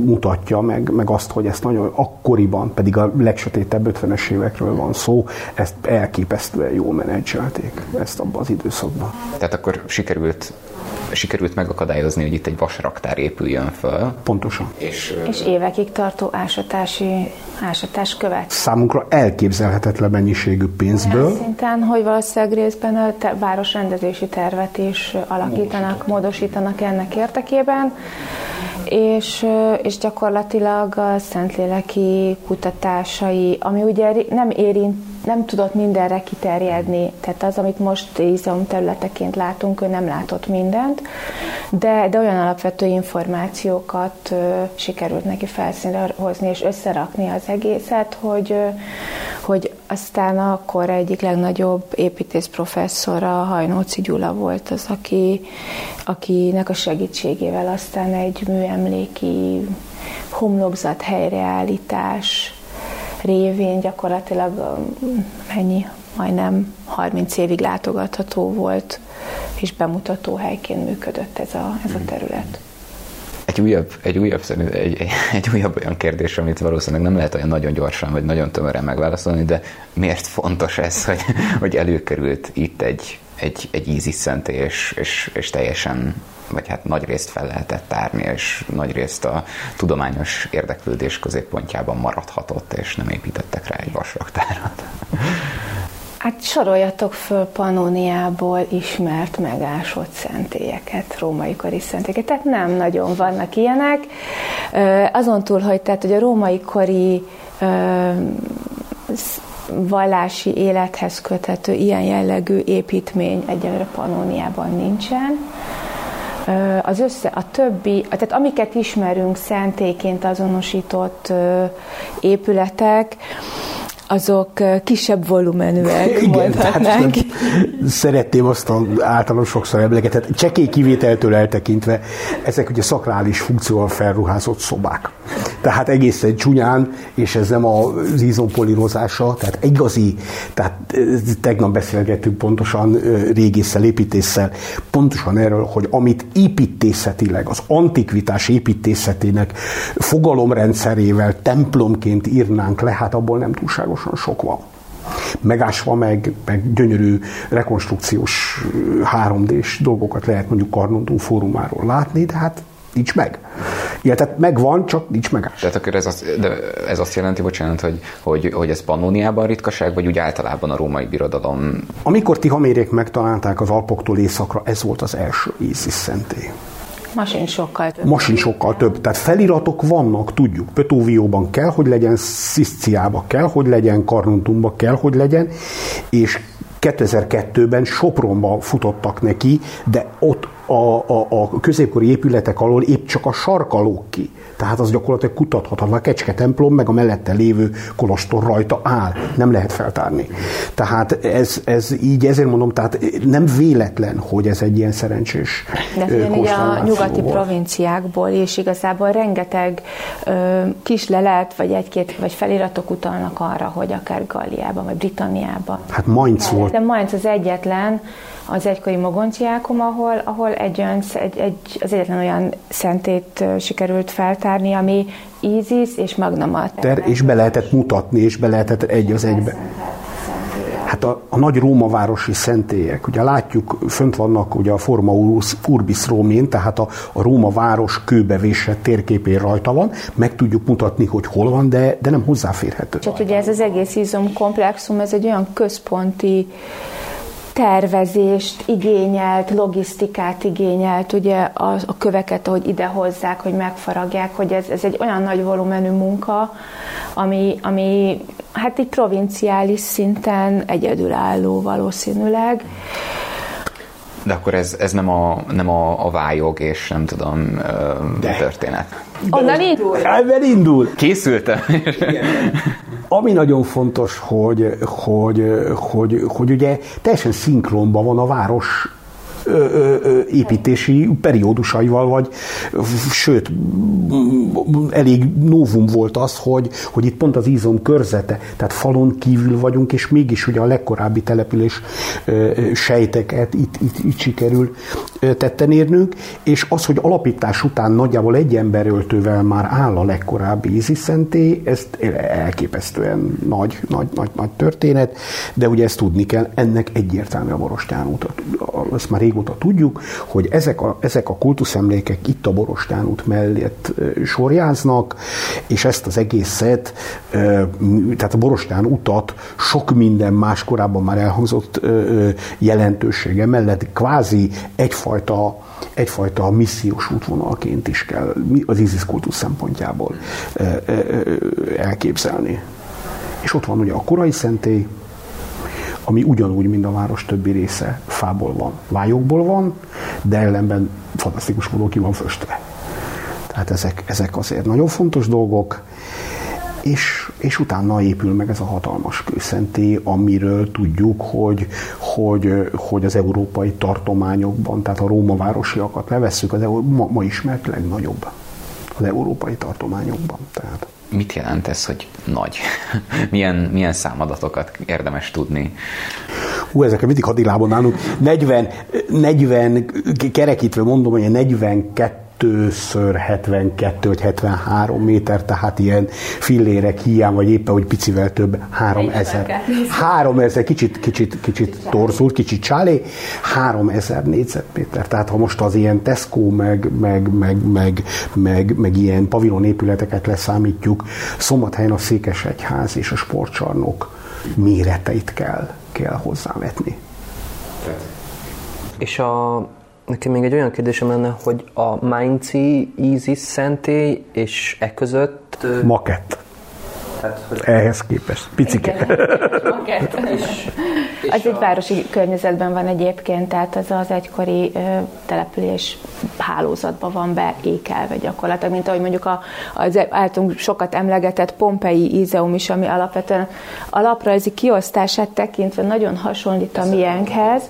mutatja, meg, meg azt, hogy ezt nagyon akkoriban, pedig a legsötétebb 50-es évekről van szó, ezt elképesztően jól menedzselték ezt abban az időszakban. Tehát akkor sikerült sikerült megakadályozni, hogy itt egy vasraktár épüljön föl. Pontosan. És, és évekig tartó ásatási ásatás követ. Számunkra elképzelhetetlen mennyiségű pénzből. Olyan szinten, hogy valószínűleg részben a te- városrendezési tervet is alakítanak, módosítanak ennek érdekében, és, és gyakorlatilag a Szentléleki kutatásai, ami ugye nem érint nem tudott mindenre kiterjedni, tehát az, amit most izom területeként látunk, ő nem látott mindent, de, de olyan alapvető információkat ö, sikerült neki felszínre hozni és összerakni az egészet, hogy, ö, hogy aztán akkor egyik legnagyobb építész professzora, Hajnóci Gyula volt az, aki, akinek a segítségével aztán egy műemléki homlokzat helyreállítás révén gyakorlatilag mennyi, majdnem 30 évig látogatható volt, és bemutató helyként működött ez a, ez a terület. Egy újabb, egy, újabb, egy, egy, újabb olyan kérdés, amit valószínűleg nem lehet olyan nagyon gyorsan, vagy nagyon tömören megválaszolni, de miért fontos ez, hogy, hogy előkerült itt egy, egy, egy ízis szentély, és, és, és teljesen vagy hát nagy részt fel lehetett tárni, és nagy részt a tudományos érdeklődés középpontjában maradhatott, és nem építettek rá egy vasraktárat. Hát soroljatok föl Pannoniából ismert, megásott szentélyeket, római kori szentélyeket. Tehát nem nagyon vannak ilyenek. Azon túl, hogy, tehát, hogy a római kori vallási élethez köthető ilyen jellegű építmény egyelőre Pannoniában nincsen az össze, a többi, tehát amiket ismerünk szentéként azonosított épületek, azok kisebb volumenűek, Igen, mondhatnánk. szeretném azt az általán sokszor emlegetett, csekély kivételtől eltekintve, ezek ugye szakrális funkcióval felruházott szobák. Tehát egészen csúnyán, és ez nem az izompolirozása, tehát igazi, tehát tegnap beszélgettünk pontosan régésszel, építéssel, pontosan erről, hogy amit építészetileg, az antikvitás építészetének fogalomrendszerével templomként írnánk le, hát abból nem túlságosan sok van megásva, meg, meg gyönyörű rekonstrukciós 3D-s dolgokat lehet mondjuk Karnondó fórumáról látni, de hát nincs meg. Ja, tehát megvan, csak nincs meg. Tehát akkor ez azt, de ez azt jelenti, bocsánat, hogy, hogy, hogy ez Pannoniában ritkaság, vagy úgy általában a római birodalom? Amikor Tihamérék megtalálták az Alpoktól északra, ez volt az első Isis szentély. Ma sincs sokkal több. Ma sincs sokkal több. Tehát feliratok vannak, tudjuk. Pötóvióban kell, hogy legyen, Sziszciába kell, hogy legyen, Karnuntumba kell, hogy legyen, és 2002-ben Sopronba futottak neki, de ott a, a, a középkori épületek alól épp csak a sarkalók ki. Tehát az gyakorlatilag kutathatatlan. A Kecske templom meg a mellette lévő kolostor rajta áll. Nem lehet feltárni. Tehát ez, ez így, ezért mondom, tehát nem véletlen, hogy ez egy ilyen szerencsés De ugyanígy a nyugati volt. provinciákból és igazából rengeteg ö, kis lelet, vagy egy-két, vagy feliratok utalnak arra, hogy akár Galliában, vagy Britanniában. Hát Mainz volt. De Mainz az egyetlen, az egykori Mogonciákum, ahol, ahol egy, olyan, egy, egy, az egyetlen olyan szentét sikerült feltárni, ami Isis és Magna Ter, és be lehetett mutatni, és be lehetett egy az egybe. Hát a, a nagy rómavárosi szentélyek, ugye látjuk, fönt vannak ugye a Forma Urbis Romin, tehát a, a Róma város kőbevésett térképén rajta van, meg tudjuk mutatni, hogy hol van, de, de nem hozzáférhető. Csak ugye ez az egész izom komplexum, ez egy olyan központi tervezést igényelt, logisztikát igényelt, ugye a, a köveket, ahogy ide hozzák, hogy megfaragják, hogy ez, ez egy olyan nagy volumenű munka, ami, ami hát így provinciális szinten egyedülálló valószínűleg. De akkor ez, ez nem, a, nem a, a vályog és nem tudom, De. történet. Onnan indul? Ebben indul. Készültem. Ami nagyon fontos, hogy, hogy, hogy, hogy ugye teljesen szinkronban van a város építési periódusaival, vagy sőt, elég novum volt az, hogy, hogy itt pont az ízom körzete, tehát falon kívül vagyunk, és mégis ugye a legkorábbi település sejteket itt, itt, itt sikerül tetten érnünk, és az, hogy alapítás után nagyjából egy emberöltővel már áll a legkorábbi íziszenté, ez elképesztően nagy, nagy, nagy, nagy történet, de ugye ezt tudni kell, ennek egyértelmű a Borostyán út, ezt már rég régóta tudjuk, hogy ezek a, ezek a kultuszemlékek itt a Borostán út mellett sorjáznak, és ezt az egészet, tehát a Borostán utat sok minden más korábban már elhangzott jelentősége mellett kvázi egyfajta egyfajta missziós útvonalként is kell az ISIS kultusz szempontjából elképzelni. És ott van ugye a korai szentély, ami ugyanúgy, mint a város többi része fából van, vályokból van, de ellenben fantasztikus módon ki van föstve. Tehát ezek, ezek azért nagyon fontos dolgok, és, és utána épül meg ez a hatalmas kőszenté, amiről tudjuk, hogy, hogy, hogy az európai tartományokban, tehát a Róma városiakat levesszük, az ma, ma ismert legnagyobb az európai tartományokban. Tehát mit jelent ez, hogy nagy? milyen, milyen számadatokat érdemes tudni? Hú, ezekre mindig hadilában állunk. 40, 40 kerekítve mondom, hogy 42 2 72 vagy 73 méter, tehát ilyen fillérek hiány, vagy éppen, hogy picivel több, 3000. 3000, kicsit, kicsit, kicsit torzult, kicsit csálé, 3000 négyzetméter. Tehát ha most az ilyen Tesco, meg, meg, meg, meg, meg, meg ilyen pavilon épületeket leszámítjuk, Szombathelyen a Székesegyház és a sportcsarnok méreteit kell, kell hozzávetni. És a Nekem még egy olyan kérdésem lenne, hogy a Mainzi Isis szentély és e között... Makett. Tehát, hogy... Ehhez képest. Picike. az egy városi környezetben van egyébként, tehát az az egykori ö, település hálózatban van beékelve gyakorlatilag, mint ahogy mondjuk a, az általunk sokat emlegetett Pompei Ízeum is, ami alapvetően alaprajzi kiosztását tekintve nagyon hasonlít a miénkhez,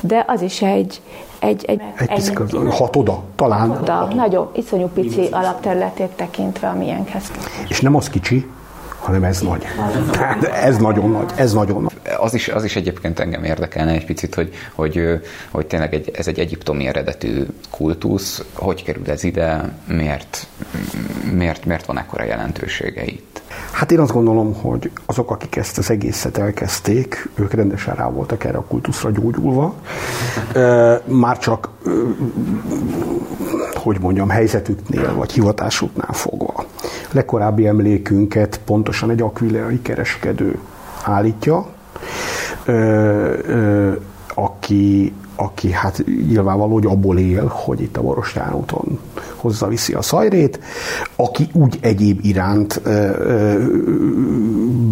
de az is egy, egy, egy, egy, egy hat oda, talán. Oda, nagyon, iszonyú pici alapterületét tekintve a miénkhez. És nem az kicsi, hanem ez nagy. Tehát ez nagyon nagy, ez nagyon nagy. Az is, az is egyébként engem érdekelne egy picit, hogy, hogy, hogy tényleg egy, ez egy egyiptomi eredetű kultusz, hogy kerül ez ide, miért, miért, miért van ekkora jelentősége itt? Hát én azt gondolom, hogy azok, akik ezt az egészet elkezdték, ők rendesen rá voltak erre a kultuszra gyógyulva. Már csak, hogy mondjam, helyzetüknél vagy hivatásuknál fogva. Legkorábbi emlékünket pontosan egy akvileai kereskedő állítja, aki, aki hát nyilvánvaló, hogy abból él, hogy itt a Borostyán úton hozza viszi a szajrét, aki úgy egyéb iránt ö, ö,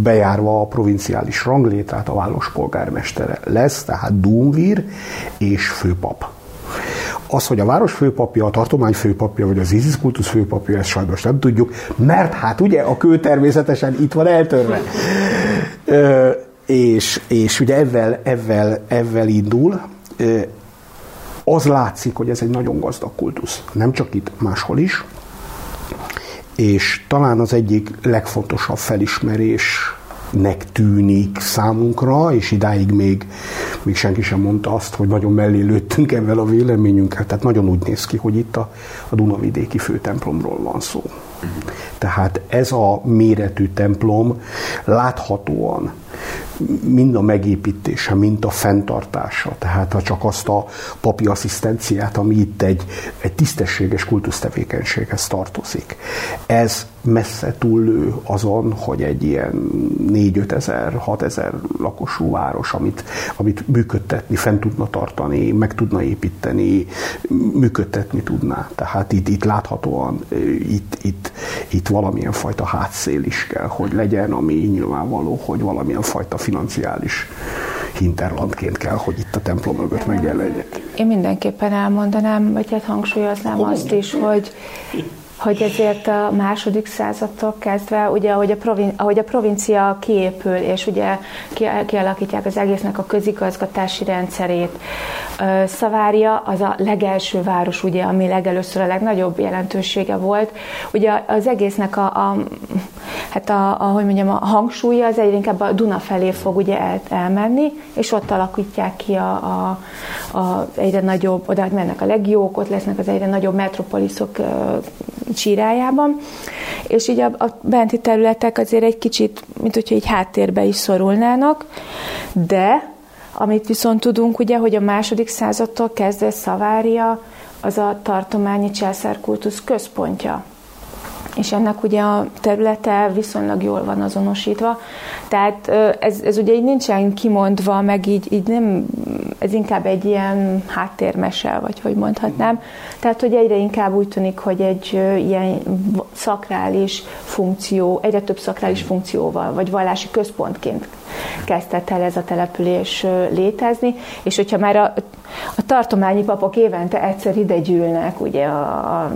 bejárva a provinciális ranglétrát a várospolgármestere lesz, tehát Dúmvír és főpap. Az, hogy a város főpapja, a tartomány főpapja, vagy az ISIS kultusz főpapja, ezt sajnos nem tudjuk, mert hát ugye a kő természetesen itt van eltörve. Ö, és, és ugye ezzel, ezzel, ezzel indul, az látszik, hogy ez egy nagyon gazdag kultusz. Nem csak itt, máshol is. És talán az egyik legfontosabb felismerés nek tűnik számunkra, és idáig még, még senki sem mondta azt, hogy nagyon mellé lőttünk ebben a véleményünkkel. Tehát nagyon úgy néz ki, hogy itt a, a Dunavidéki főtemplomról van szó. Tehát ez a méretű templom láthatóan mind a megépítése, mind a fenntartása, tehát ha csak azt a papi asszisztenciát, ami itt egy, egy tisztességes kultusztevékenységhez tartozik. Ez messze túllő azon, hogy egy ilyen 4-5 ezer, 6 ezer lakosú város, amit, amit működtetni, fent tudna tartani, meg tudna építeni, működtetni tudná. Tehát itt, itt láthatóan itt, itt, itt valamilyen fajta hátszél is kell, hogy legyen, ami nyilvánvaló, hogy valamilyen fajta financiális hinterlandként kell, hogy itt a templom mögött megjelenjen. Én mindenképpen elmondanám, vagy hát hangsúlyoznám azt is, hogy hogy ezért a második századtól kezdve, ugye ahogy a, provin, ahogy a provincia kiépül, és ugye kialakítják az egésznek a közigazgatási rendszerét, Szavária az a legelső város, ugye, ami legelőször a legnagyobb jelentősége volt. Ugye az egésznek a, a hát a, a, hogy mondjam, a hangsúlya az egyre inkább a Duna felé fog ugye el, elmenni, és ott alakítják ki a, a, a egyre nagyobb, oda mennek a legiók, ott lesznek az egyre nagyobb metropoliszok csírájában, és így a, a benti területek azért egy kicsit, mint hogyha így háttérbe is szorulnának, de amit viszont tudunk, ugye, hogy a második századtól kezdve Szavária az a tartományi császárkultusz központja és ennek ugye a területe viszonylag jól van azonosítva. Tehát ez, ez ugye így nincsen kimondva, meg így, így nem, ez inkább egy ilyen háttérmese, vagy hogy mondhatnám. Tehát, hogy egyre inkább úgy tűnik, hogy egy ilyen szakrális funkció, egyre több szakrális funkcióval, vagy vallási központként kezdett el ez a település létezni, és hogyha már a, a tartományi papok évente egyszer ide gyűlnek, ugye a, a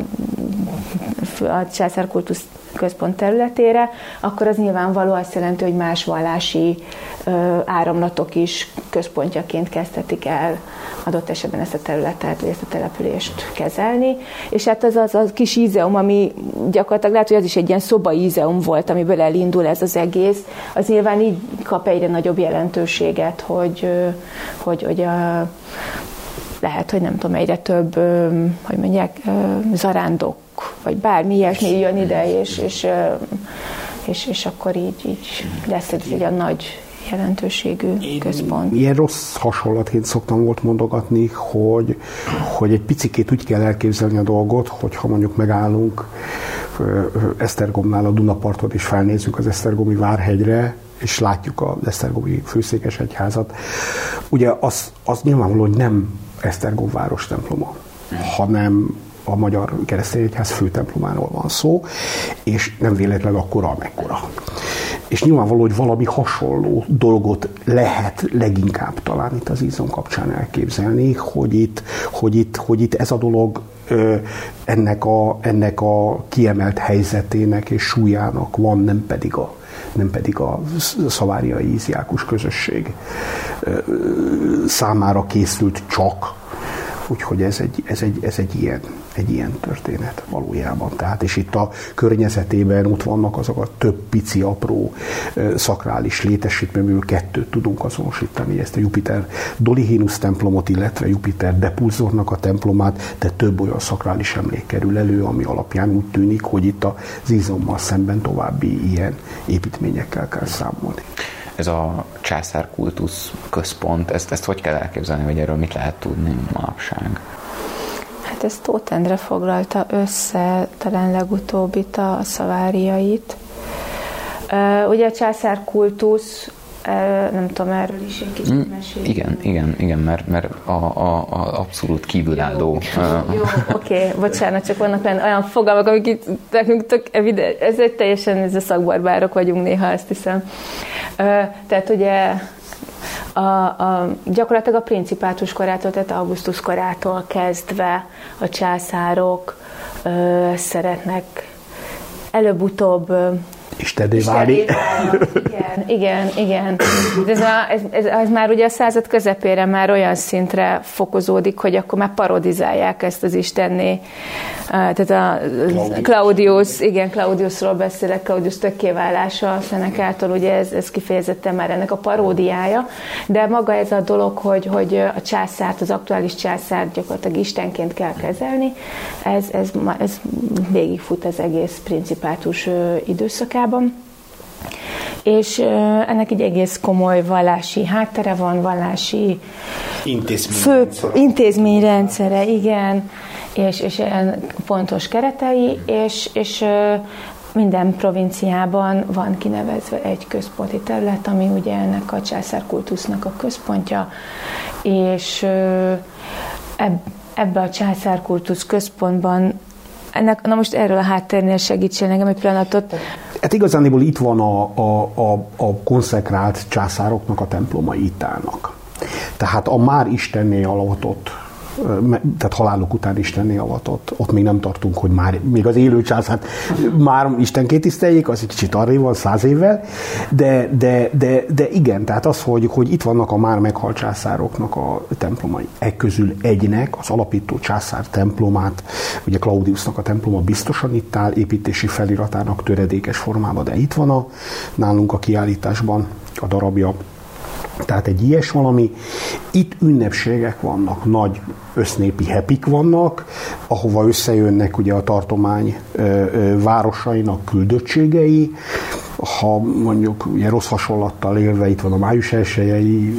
a császárkultusz központ területére, akkor az nyilvánvaló azt jelenti, hogy más vallási áramlatok is központjaként kezdhetik el adott esetben ezt a területet, vagy ezt a települést kezelni. És hát az az a kis ízeum, ami gyakorlatilag lehet, hogy az is egy ilyen szoba ízeum volt, amiből elindul ez az egész, az nyilván így kap egyre nagyobb jelentőséget, hogy, hogy, hogy a, lehet, hogy nem tudom, egyre több, hogy mondják, zarándok vagy bármi ilyesmi jön ide, és, és, és, és akkor így, így lesz egy, egy a nagy jelentőségű Én központ. Ilyen rossz hasonlatként szoktam volt mondogatni, hogy, hogy egy picikét úgy kell elképzelni a dolgot, hogyha mondjuk megállunk Esztergomnál a Dunaparton, és felnézzük az Esztergomi Várhegyre, és látjuk az Esztergomi főszékes egyházat. Ugye az, az nyilvánvaló, hogy nem Esztergom város temploma, hanem a Magyar Keresztény Egyház főtemplomáról van szó, és nem véletlenül akkora, amekkora. És nyilvánvaló, hogy valami hasonló dolgot lehet leginkább talán itt az ízom kapcsán elképzelni, hogy itt, hogy itt, hogy itt ez a dolog ennek a, ennek a kiemelt helyzetének és súlyának van, nem pedig a, nem pedig a szaváriai íziákus közösség számára készült csak Úgyhogy ez egy, ez egy, ez egy, ilyen, egy ilyen történet valójában. Tehát, és itt a környezetében ott vannak azok a több pici, apró szakrális létesítményből kettőt tudunk azonosítani, ezt a Jupiter Dolihinus templomot, illetve Jupiter Depulzornak a templomát, de több olyan szakrális emlék kerül elő, ami alapján úgy tűnik, hogy itt az izommal szemben további ilyen építményekkel kell számolni ez a császárkultusz központ, ezt, ezt hogy kell elképzelni, vagy erről mit lehet tudni manapság? Hát ezt Tóth Endre foglalta össze, talán legutóbbit a szaváriait. Ugye a császárkultusz nem tudom, erről is egy kicsit mm, mesélni. Igen, igen, igen, mert, mert a, a, a abszolút kívülálló. Jó, jó oké, okay, bocsánat, csak vannak olyan fogalmak, amik itt nekünk tök evidens, ez egy teljesen ez a szakbarbárok vagyunk néha, azt hiszem. Tehát ugye a, a, gyakorlatilag a principátus korától, tehát Augustus korától kezdve a császárok ö, szeretnek előbb-utóbb Istedé válni. Igen, igen, igen. Ez, a, ez, ez, ez már ugye a század közepére már olyan szintre fokozódik, hogy akkor már parodizálják ezt az istenné. Tehát a Claudius, Claudius igen, Claudiusról beszélek, Claudius tökkéválása a Szenekától, ugye ez, ez kifejezetten már ennek a paródiája, de maga ez a dolog, hogy, hogy a császárt, az aktuális császárt gyakorlatilag istenként kell kezelni, ez, ez, ez végigfut az egész principátus időszakában Amerikában, és ennek egy egész komoly vallási háttere van, vallási intézményrendszere, fő, intézményrendszere igen, és, és pontos keretei, és, és minden provinciában van kinevezve egy központi terület, ami ugye ennek a császárkultusznak a központja, és ebbe a császárkultusz központban ennek, na most erről a háttérnél segítsen nekem egy pillanatot. Hát igazániból itt van a, a, a, a konszekrált császároknak a templomai itt állnak. Tehát a már istenné alavatott tehát haláluk után Istenné avatott. Ott még nem tartunk, hogy már még az élő csász, hát már Istenként tiszteljék, az egy kicsit arra van, száz évvel, de, de, de, de igen, tehát az, hogy, hogy itt vannak a már meghalt császároknak a templomai. Egy közül egynek, az alapító császár templomát, ugye Claudiusnak a temploma biztosan itt áll, építési feliratának töredékes formában, de itt van a, nálunk a kiállításban a darabja, tehát egy ilyes valami. Itt ünnepségek vannak, nagy össznépi hepik vannak, ahova összejönnek ugye a tartomány városainak küldöttségei, ha mondjuk ugye rossz hasonlattal élve itt van a május 1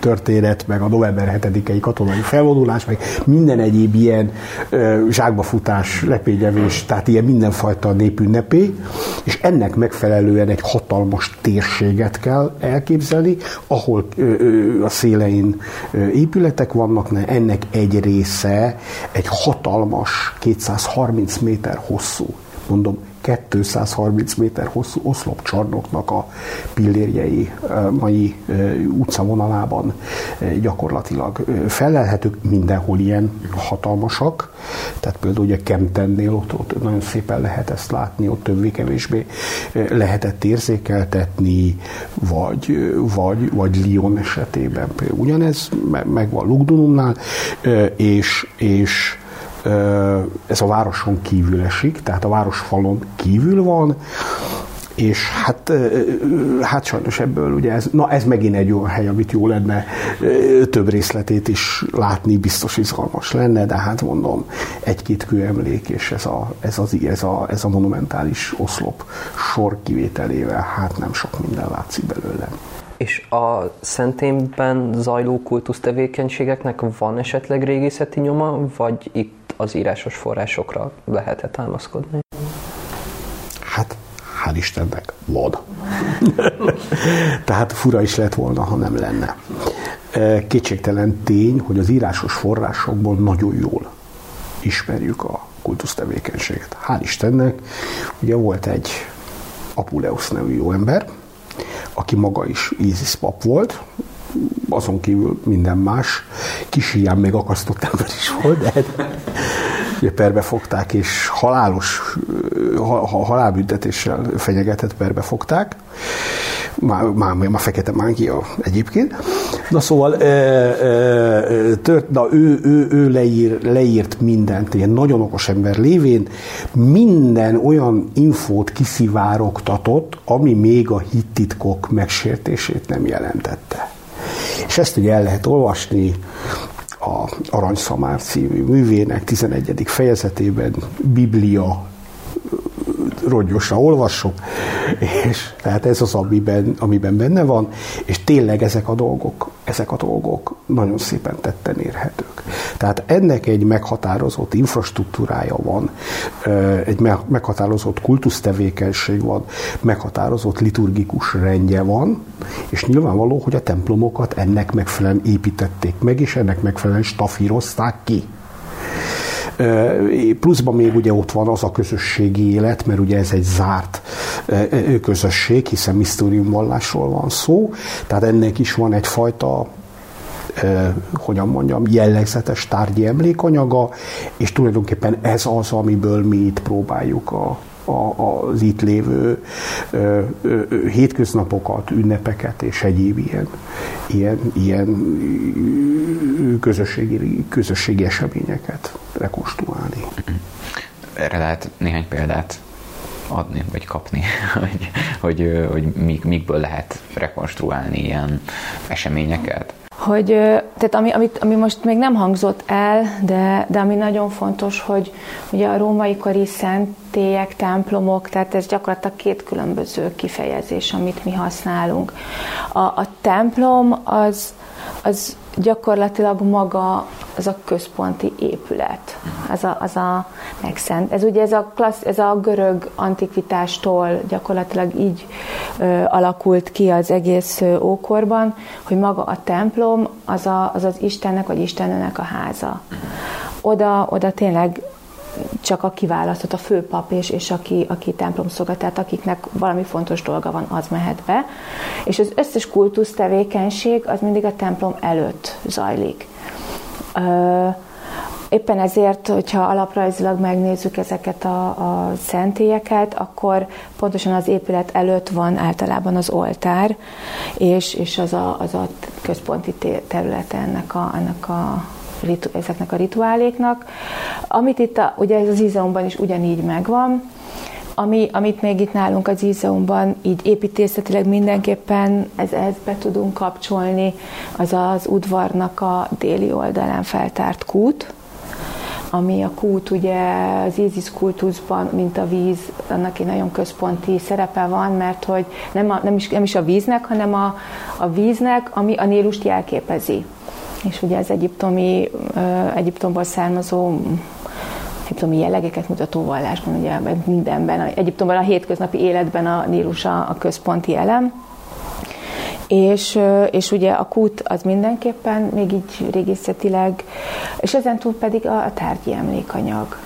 történet, meg a november 7-i katonai felvonulás, meg minden egyéb ilyen ö, zsákbafutás, lepényevés, tehát ilyen mindenfajta népünnepé, és ennek megfelelően egy hatalmas térséget kell elképzelni, ahol ö, a szélein épületek vannak, ne, ennek egy része egy hatalmas, 230 méter hosszú, mondom, 230 méter hosszú oszlopcsarnoknak a pillérjei mai utcavonalában gyakorlatilag felelhetők, mindenhol ilyen hatalmasak, tehát például ugye Kemptennél ott, ott nagyon szépen lehet ezt látni, ott többé-kevésbé lehetett érzékeltetni, vagy, vagy, vagy Lyon esetében például ugyanez megvan Lugdunumnál, és, és ez a városon kívül esik, tehát a városfalon kívül van, és hát, hát sajnos ebből ugye ez, na ez megint egy olyan hely, amit jó lenne több részletét is látni, biztos izgalmas lenne, de hát mondom, egy-két kőemlék, és ez a, ez, az, ez, a, ez a monumentális oszlop sor kivételével, hát nem sok minden látszik belőle. És a Szentényben zajló kultusztevékenységeknek van esetleg régészeti nyoma, vagy itt az írásos forrásokra lehet-e támaszkodni? Hát, hál' Istennek, van. Tehát fura is lett volna, ha nem lenne. E, kétségtelen tény, hogy az írásos forrásokból nagyon jól ismerjük a kultusztevékenységet. Hál' Istennek, ugye volt egy Apuleus nevű jó ember, aki maga is Isis pap volt, azon kívül minden más. Kis hiány még akasztott ember is volt, de ugye perbe fogták, és halálos, ha, halálbüntetéssel fenyegetett perbe fogták. Már, már, már fekete mágia egyébként. Na szóval e, e, tört, na, ő, ő, ő leír, leírt mindent, ilyen nagyon okos ember lévén, minden olyan infót kiszivárogtatott, ami még a hittitkok megsértését nem jelentette. És ezt ugye el lehet olvasni a Aranyszamár című művének 11. fejezetében, Biblia rogyosra olvassuk, és tehát ez az, amiben, amiben benne van, és tényleg ezek a dolgok, ezek a dolgok nagyon szépen tetten érhetők. Tehát ennek egy meghatározott infrastruktúrája van, egy meghatározott kultusztevékenység van, meghatározott liturgikus rendje van, és nyilvánvaló, hogy a templomokat ennek megfelelően építették meg, és ennek megfelelően stafírozták ki. Pluszban még ugye ott van az a közösségi élet, mert ugye ez egy zárt közösség, hiszen misztóriumvallásról van szó, tehát ennek is van egyfajta hogyan mondjam, jellegzetes tárgyi emlékanyaga, és tulajdonképpen ez az, amiből mi itt próbáljuk a, a, az itt lévő ö, ö, hétköznapokat, ünnepeket és egyéb ilyen, ilyen, ilyen közösségi, közösségi eseményeket rekonstruálni. Erre lehet néhány példát adni, vagy kapni, hogy, hogy, hogy mik, mikből lehet rekonstruálni ilyen eseményeket? Hogy, tehát ami, amit, ami most még nem hangzott el, de, de ami nagyon fontos, hogy ugye a római kori szentélyek, templomok, tehát ez gyakorlatilag két különböző kifejezés, amit mi használunk. A, a templom az, az gyakorlatilag maga az a központi épület, az a, az a megszent. Ez ugye ez a, klassz, ez a görög antikvitástól gyakorlatilag így ö, alakult ki az egész ö, ókorban, hogy maga a templom az, a, az az Istennek vagy Istenőnek a háza. Oda, oda tényleg csak a kiválasztott, a főpap és, és aki, aki templom tehát akiknek valami fontos dolga van, az mehet be. És az összes kultusz tevékenység az mindig a templom előtt zajlik. Ö, éppen ezért, hogyha alaprajzilag megnézzük ezeket a, a szentélyeket, akkor pontosan az épület előtt van általában az oltár, és, és az, a, az a központi területe ennek a, ennek a ritu, ezeknek a rituáléknak. Amit itt, a, ugye ez az Izeumban is ugyanígy megvan, ami, amit még itt nálunk az Izeumban így építészetileg mindenképpen ez, ez be tudunk kapcsolni, az az udvarnak a déli oldalán feltárt kút, ami a kút ugye az Isis kultuszban, mint a víz, annak egy nagyon központi szerepe van, mert hogy nem, a, nem, is, nem is a víznek, hanem a, a víznek, ami a Nílust jelképezi és ugye az egyiptomi, Egyiptomból származó egyiptomi jellegeket mutató vallásban, ugye mindenben, Egyiptomban a hétköznapi életben a Nílus a, a központi elem, és, és ugye a kút az mindenképpen még így régészetileg, és ezen túl pedig a, a tárgyi emlékanyag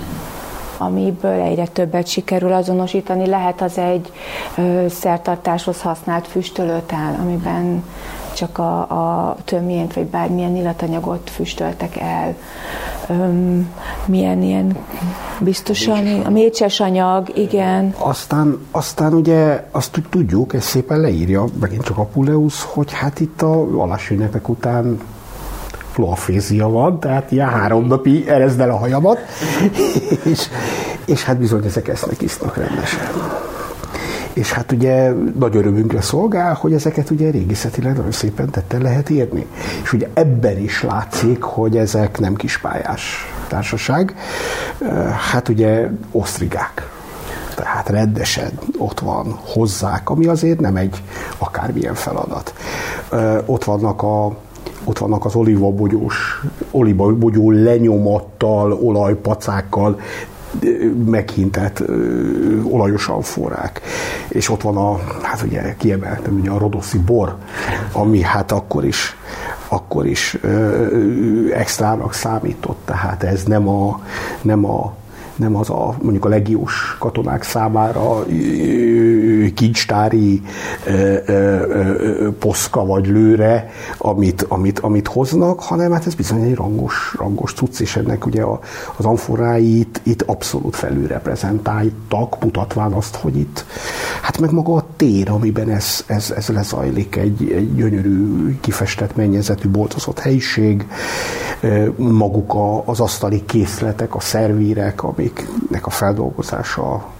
amiből egyre többet sikerül azonosítani. Lehet az egy ö, szertartáshoz használt füstölőtál, amiben csak a, a tömjént, vagy bármilyen illatanyagot füstöltek el. Öm, milyen ilyen biztosan, a mécses anyag, igen. Aztán, aztán ugye azt tudjuk, ezt szépen leírja megint csak Apuleus, hogy hát itt a vallásünnepek után kloafézia van, tehát ilyen három napi erezd el a hajamat, és, és hát bizony ezek esznek, isznak rendesen. És hát ugye nagy örömünkre szolgál, hogy ezeket ugye régészetileg nagyon szépen tetten lehet írni. És ugye ebben is látszik, hogy ezek nem kispályás társaság. Hát ugye osztrigák. Tehát rendesen ott van, hozzák, ami azért nem egy akármilyen feladat. Ott vannak a ott vannak az olivabogyós, olivabogyó lenyomattal, olajpacákkal meghintett olajos amforák. És ott van a, hát ugye kiemeltem ugye a rodoszi bor, ami hát akkor is akkor is ö, extrának számított, tehát ez nem a, nem a nem az a mondjuk a legiós katonák számára kincstári poszka vagy lőre, amit, amit, amit hoznak, hanem hát ez bizony egy rangos, rangos cucc, és ennek ugye az amforái itt, abszolút felülreprezentáltak, mutatván azt, hogy itt, hát meg maga a tér, amiben ez, ez, ez lezajlik, egy, egy gyönyörű, kifestett mennyezetű boltozott helyiség, maguk a, az asztali készletek, a szervírek, amiknek a feldolgozása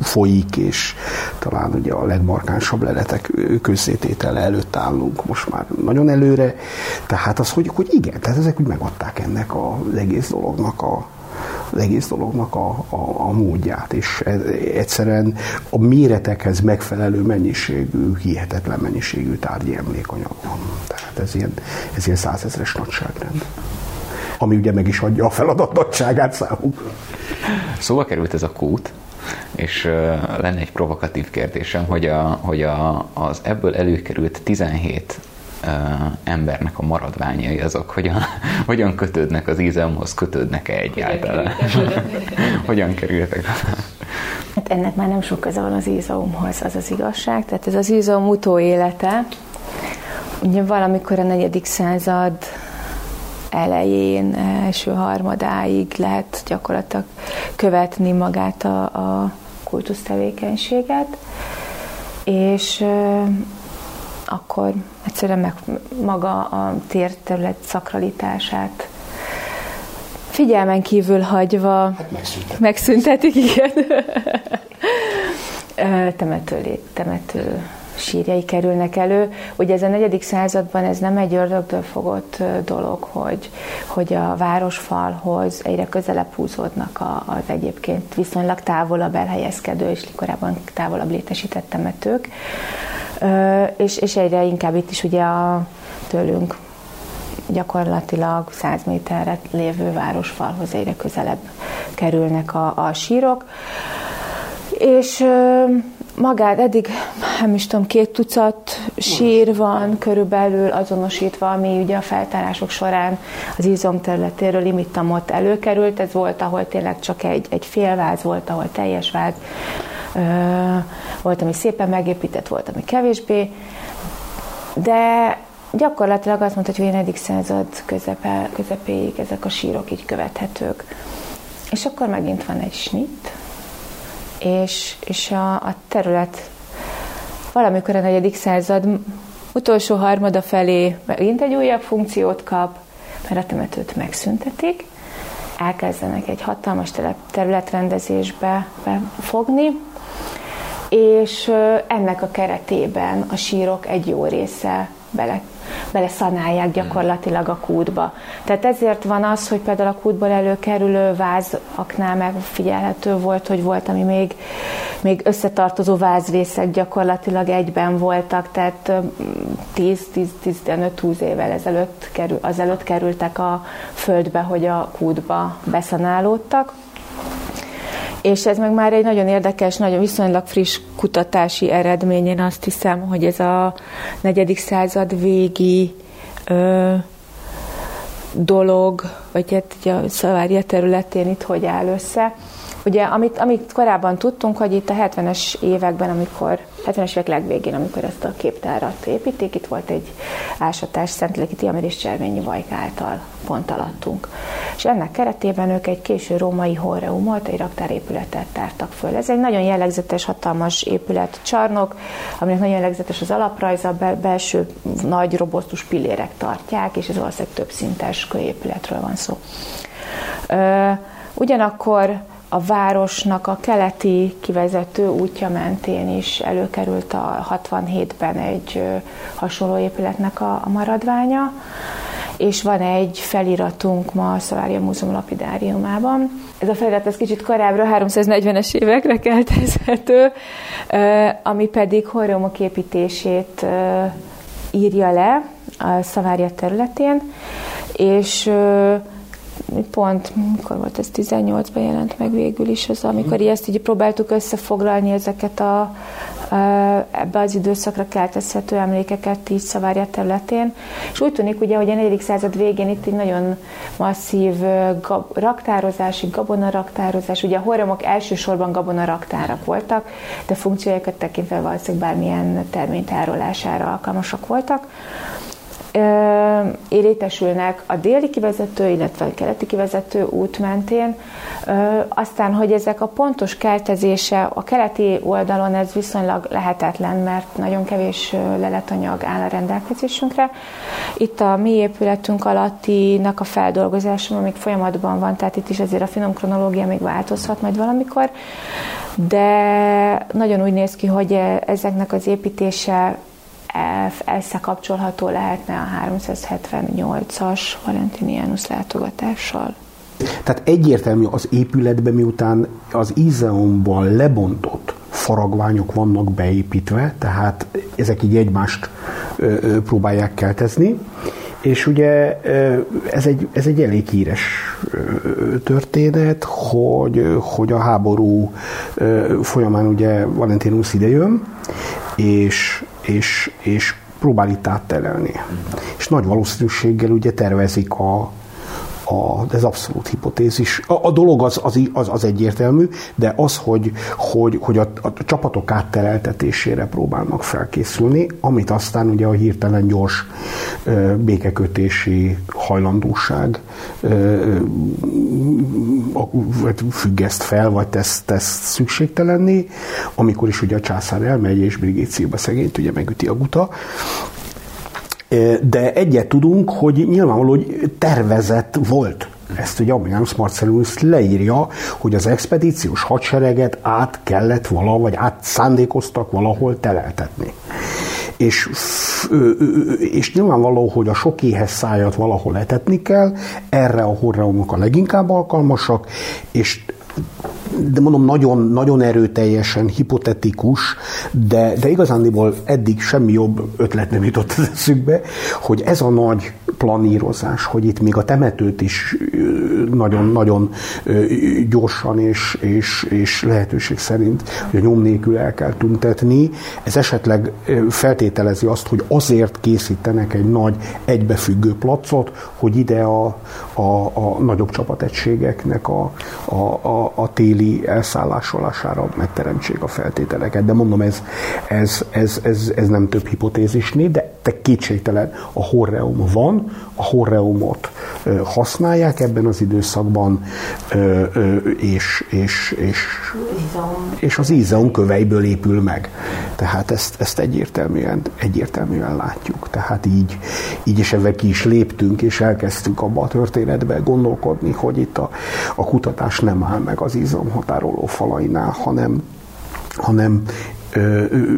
folyik, és talán ugye a legmarkánsabb leletek közzététele előtt állunk most már nagyon előre. Tehát az, hogy, hogy igen, tehát ezek úgy megadták ennek az egész dolognak a, az egész dolognak a, a, a módját, és egyszerűen a méretekhez megfelelő mennyiségű, hihetetlen mennyiségű tárgyi emlékanyag van. Tehát ez ilyen, ez ilyen százezres nagyságrend. Ami ugye meg is adja a feladat nagyságát számunkra. Szóval került ez a kút, és lenne egy provokatív kérdésem, hogy, a, hogy a, az ebből előkerült 17 uh, embernek a maradványai azok hogyan, hogyan kötődnek az ízemhoz, kötődnek-e egyáltalán? hogyan kerültek? Hát ennek már nem sok köze van az ízaumhoz, az az igazság. Tehát ez az ízaum utóélete, ugye valamikor a negyedik század elején, első harmadáig lehet gyakorlatilag követni magát a, a kultusztevékenységet, és akkor egyszerűen meg maga a térterület szakralitását figyelmen kívül hagyva hát megszüntetik. megszüntetik, igen. temető, temető sírjai kerülnek elő. Ugye ez a negyedik században ez nem egy ördögtől fogott dolog, hogy, hogy a városfalhoz egyre közelebb húzódnak az egyébként viszonylag távolabb elhelyezkedő és korábban távolabb létesített temetők. És, és egyre inkább itt is ugye a tőlünk gyakorlatilag 100 méterre lévő városfalhoz egyre közelebb kerülnek a, a sírok. És magát eddig, nem is tudom, két tucat sír van körülbelül azonosítva, ami ugye a feltárások során az izom területéről imittamot előkerült. Ez volt, ahol tényleg csak egy, egy félváz volt, ahol teljes váz, volt, ami szépen megépített, volt, ami kevésbé. De gyakorlatilag azt mondta, hogy a 4. század közepe, közepéig ezek a sírok így követhetők. És akkor megint van egy snit, és, és a, a terület valamikor a negyedik század utolsó harmada felé megint egy újabb funkciót kap, mert a temetőt megszüntetik, elkezdenek egy hatalmas területrendezésbe fogni, és ennek a keretében a sírok egy jó része bele beleszanálják gyakorlatilag a kútba. Tehát ezért van az, hogy például a kútból előkerülő vázaknál megfigyelhető volt, hogy volt, ami még, még összetartozó vázrészek gyakorlatilag egyben voltak, tehát 10-15-20 évvel ezelőtt kerül, azelőtt kerültek a földbe, hogy a kútba beszanálódtak. És ez meg már egy nagyon érdekes, nagyon viszonylag friss kutatási eredmény. Én azt hiszem, hogy ez a negyedik század végi ö, dolog, vagy hát ugye a Szavária területén itt hogy áll össze. Ugye, amit, amit korábban tudtunk, hogy itt a 70-es években, amikor 70-es évek legvégén, amikor ezt a képtárat építik, itt volt egy ásatás Szentléleki Tiamir és Cserményi Vajk által pont alattunk. És ennek keretében ők egy késő római horreumot, egy raktárépületet tártak föl. Ez egy nagyon jellegzetes, hatalmas épület, csarnok, aminek nagyon jellegzetes az alaprajza, belső nagy, robosztus pillérek tartják, és ez valószínűleg több szintes kőépületről van szó. Ugyanakkor a városnak a keleti kivezető útja mentén is előkerült a 67-ben egy hasonló épületnek a, maradványa, és van egy feliratunk ma a Szavária Múzeum lapidáriumában. Ez a felirat ez kicsit korábbra, 340-es évekre keltezhető, ami pedig horromok építését írja le a Szavária területén, és pont, mikor volt ez, 18-ban jelent meg végül is az, amikor mm. ezt így próbáltuk összefoglalni ezeket a, ebbe az időszakra keltezhető emlékeket így Szavárja területén. És úgy tűnik ugye, hogy a 4. század végén itt egy nagyon masszív gab, raktározási, gabonaраktározás, ugye a horromok elsősorban gabonaraktárak voltak, de funkciójukat tekintve valószínűleg bármilyen termény tárolására alkalmasak voltak érítesülnek a déli kivezető, illetve a keleti kivezető út mentén. Aztán, hogy ezek a pontos keltezése a keleti oldalon ez viszonylag lehetetlen, mert nagyon kevés leletanyag áll a rendelkezésünkre. Itt a mi épületünk alattinak a feldolgozása még folyamatban van, tehát itt is azért a finom kronológia még változhat majd valamikor, de nagyon úgy néz ki, hogy ezeknek az építése összekapcsolható lehetne a 378-as Valentinianus látogatással. Tehát egyértelmű az épületben, miután az Izeumban lebontott faragványok vannak beépítve, tehát ezek így egymást ö, ö, próbálják keltezni. És ugye ez egy, ez egy elég híres történet, hogy, hogy a háború folyamán ugye Valentinus idejön, és, és, és próbál itt átterelni. És nagy valószínűséggel ugye tervezik a, a, ez abszolút hipotézis. A, a dolog az, az, az, az egyértelmű, de az, hogy, hogy, hogy a, a csapatok áttereltetésére próbálnak felkészülni, amit aztán ugye a hirtelen gyors ö, békekötési hajlandóság ö, vagy függeszt fel, vagy tesz, tesz szükségtelenni, amikor is ugye a császár elmegy, és Brigécióba szegényt ugye megüti a guta, de egyet tudunk, hogy nyilvánvaló, hogy tervezett volt. Ezt ugye Ammianus Marcellus leírja, hogy az expedíciós hadsereget át kellett vala, vagy át szándékoztak valahol teleltetni. És, és nyilvánvaló, hogy a sok éhes szájat valahol etetni kell, erre a horreumok a leginkább alkalmasak, és de mondom, nagyon, nagyon erőteljesen hipotetikus, de, de igazándiból eddig semmi jobb ötlet nem jutott az eszükbe, hogy ez a nagy planírozás, hogy itt még a temetőt is nagyon-nagyon gyorsan és, és, és lehetőség szerint, hogy a nyom nélkül el kell tüntetni, ez esetleg feltételezi azt, hogy azért készítenek egy nagy egybefüggő placot, hogy ide a, a, a nagyobb csapategységeknek a, a, a, a téli elszállásolására megteremtsék a feltételeket. De mondom, ez, ez, ez, ez, ez nem több hipotézisné, de te kétségtelen a horreum van, a horreumot használják ebben az időszakban, és, és, és, és az ízeum köveiből épül meg. Tehát ezt, ezt egyértelműen, egyértelműen látjuk. Tehát így, így is ebben ki is léptünk, és elkezdtünk abba a történetbe gondolkodni, hogy itt a, a kutatás nem áll meg az ízom határoló falainál, hanem hanem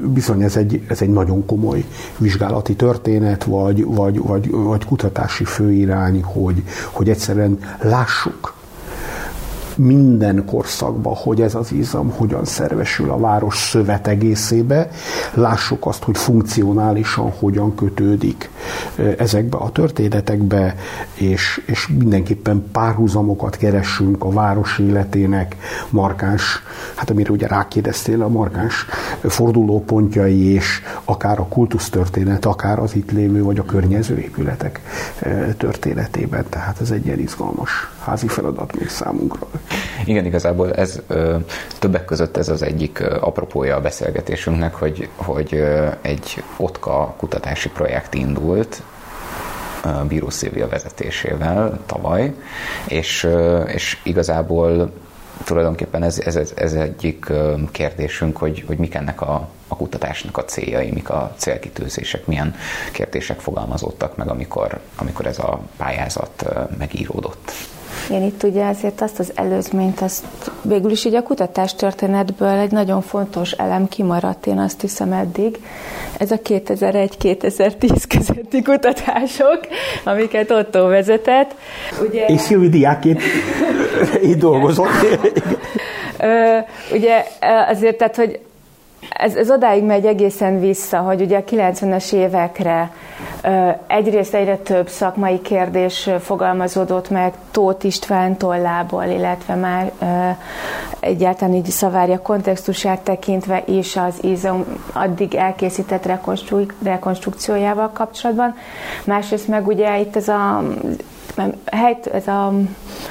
bizony ez egy, ez egy nagyon komoly vizsgálati történet, vagy, vagy, vagy, vagy kutatási főirány, hogy, hogy egyszerűen lássuk, minden korszakban, hogy ez az izom hogyan szervesül a város szövet egészébe. Lássuk azt, hogy funkcionálisan hogyan kötődik ezekbe a történetekbe, és, és mindenképpen párhuzamokat keressünk a város életének markáns, hát amire ugye rákérdeztél, a markáns fordulópontjai, és akár a kultusztörténet, akár az itt lévő, vagy a környező épületek történetében. Tehát ez egy ilyen izgalmas házi feladat még számunkra. Igen, igazából ez többek között ez az egyik apropója a beszélgetésünknek, hogy, hogy egy OTKA kutatási projekt indult, Bíró Szilvia vezetésével tavaly, és, és igazából tulajdonképpen ez, ez, ez egyik kérdésünk, hogy, hogy mik ennek a, a kutatásnak a céljai, mik a célkitűzések, milyen kérdések fogalmazódtak meg, amikor, amikor ez a pályázat megíródott. Én itt ugye azért azt az előzményt, azt végül is így a kutatás történetből egy nagyon fontos elem kimaradt, én azt hiszem eddig. Ez a 2001-2010 közötti kutatások, amiket Otto vezetett. Ugye... És Szilvi diákként így dolgozott. ugye azért, tehát, hogy ez, ez odáig megy egészen vissza, hogy ugye a 90-es évekre egyrészt egyre több szakmai kérdés fogalmazódott meg Tóth István tollából, illetve már egyáltalán így szavárja kontextusát tekintve is az IZOM addig elkészített rekonstru- rekonstrukciójával kapcsolatban. Másrészt meg ugye itt ez a hely, ez a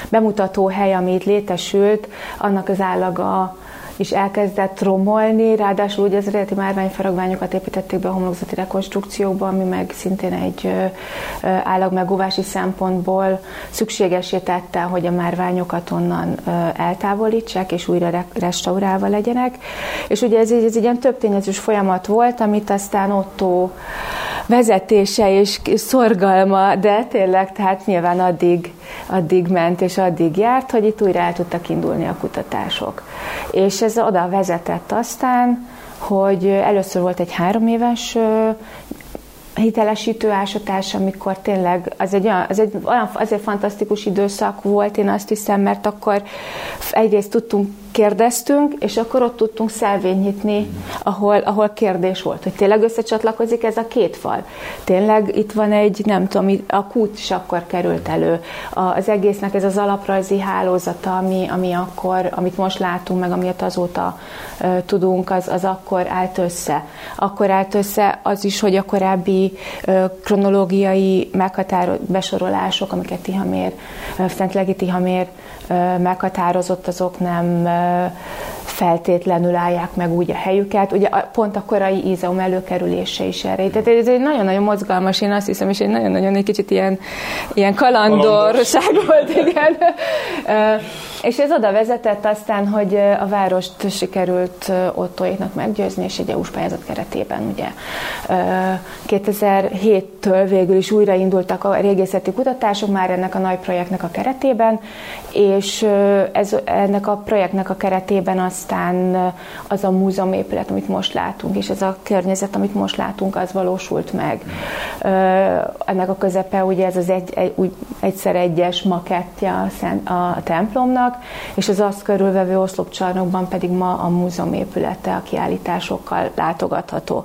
bemutató hely, ami itt létesült, annak az állaga is elkezdett romolni, ráadásul ugye az eredeti márványfaragványokat építették be a homlokzati rekonstrukciókba, ami meg szintén egy állagmegóvási szempontból szükségesé tette, hogy a márványokat onnan eltávolítsák, és újra restaurálva legyenek. És ugye ez, ez egy ilyen több tényezős folyamat volt, amit aztán Otto vezetése és szorgalma, de tényleg, tehát nyilván addig, addig ment és addig járt, hogy itt újra el tudtak indulni a kutatások. És ez oda vezetett aztán, hogy először volt egy három éves hitelesítő ásatás, amikor tényleg az egy, olyan, az egy olyan azért fantasztikus időszak volt, én azt hiszem, mert akkor egyrészt tudtunk kérdeztünk, és akkor ott tudtunk szelvényt nyitni, ahol, ahol kérdés volt, hogy tényleg összecsatlakozik ez a két fal. Tényleg itt van egy, nem tudom, a kút is akkor került elő. Az egésznek ez az alaprajzi hálózata, ami, ami akkor, amit most látunk, meg amit azóta tudunk, az, az akkor állt össze. Akkor állt össze az is, hogy a korábbi kronológiai meghatározó besorolások, amiket Tihamér, uh, Fentlegi Tihamér meghatározott, azok nem feltétlenül állják meg úgy a helyüket. Ugye pont a korai ízeum előkerülése is erre. Tehát ez egy nagyon-nagyon mozgalmas, én azt hiszem, és egy nagyon-nagyon egy kicsit ilyen, ilyen kalandorság volt, igen. és ez oda vezetett aztán, hogy a várost sikerült Ottoéknak meggyőzni, és egy EU-s pályázat keretében ugye 2007-től végül is újraindultak a régészeti kutatások már ennek a nagy projektnek a keretében, és ez, ennek a projektnek a keretében aztán az a múzeumépület, amit most látunk, és ez a környezet, amit most látunk, az valósult meg. Ennek a közepe ugye ez az egy, egy, egyszer egyes makettja a, szent, a templomnak, és az azt körülvevő oszlopcsarnokban pedig ma a múzeumépülete a kiállításokkal látogatható.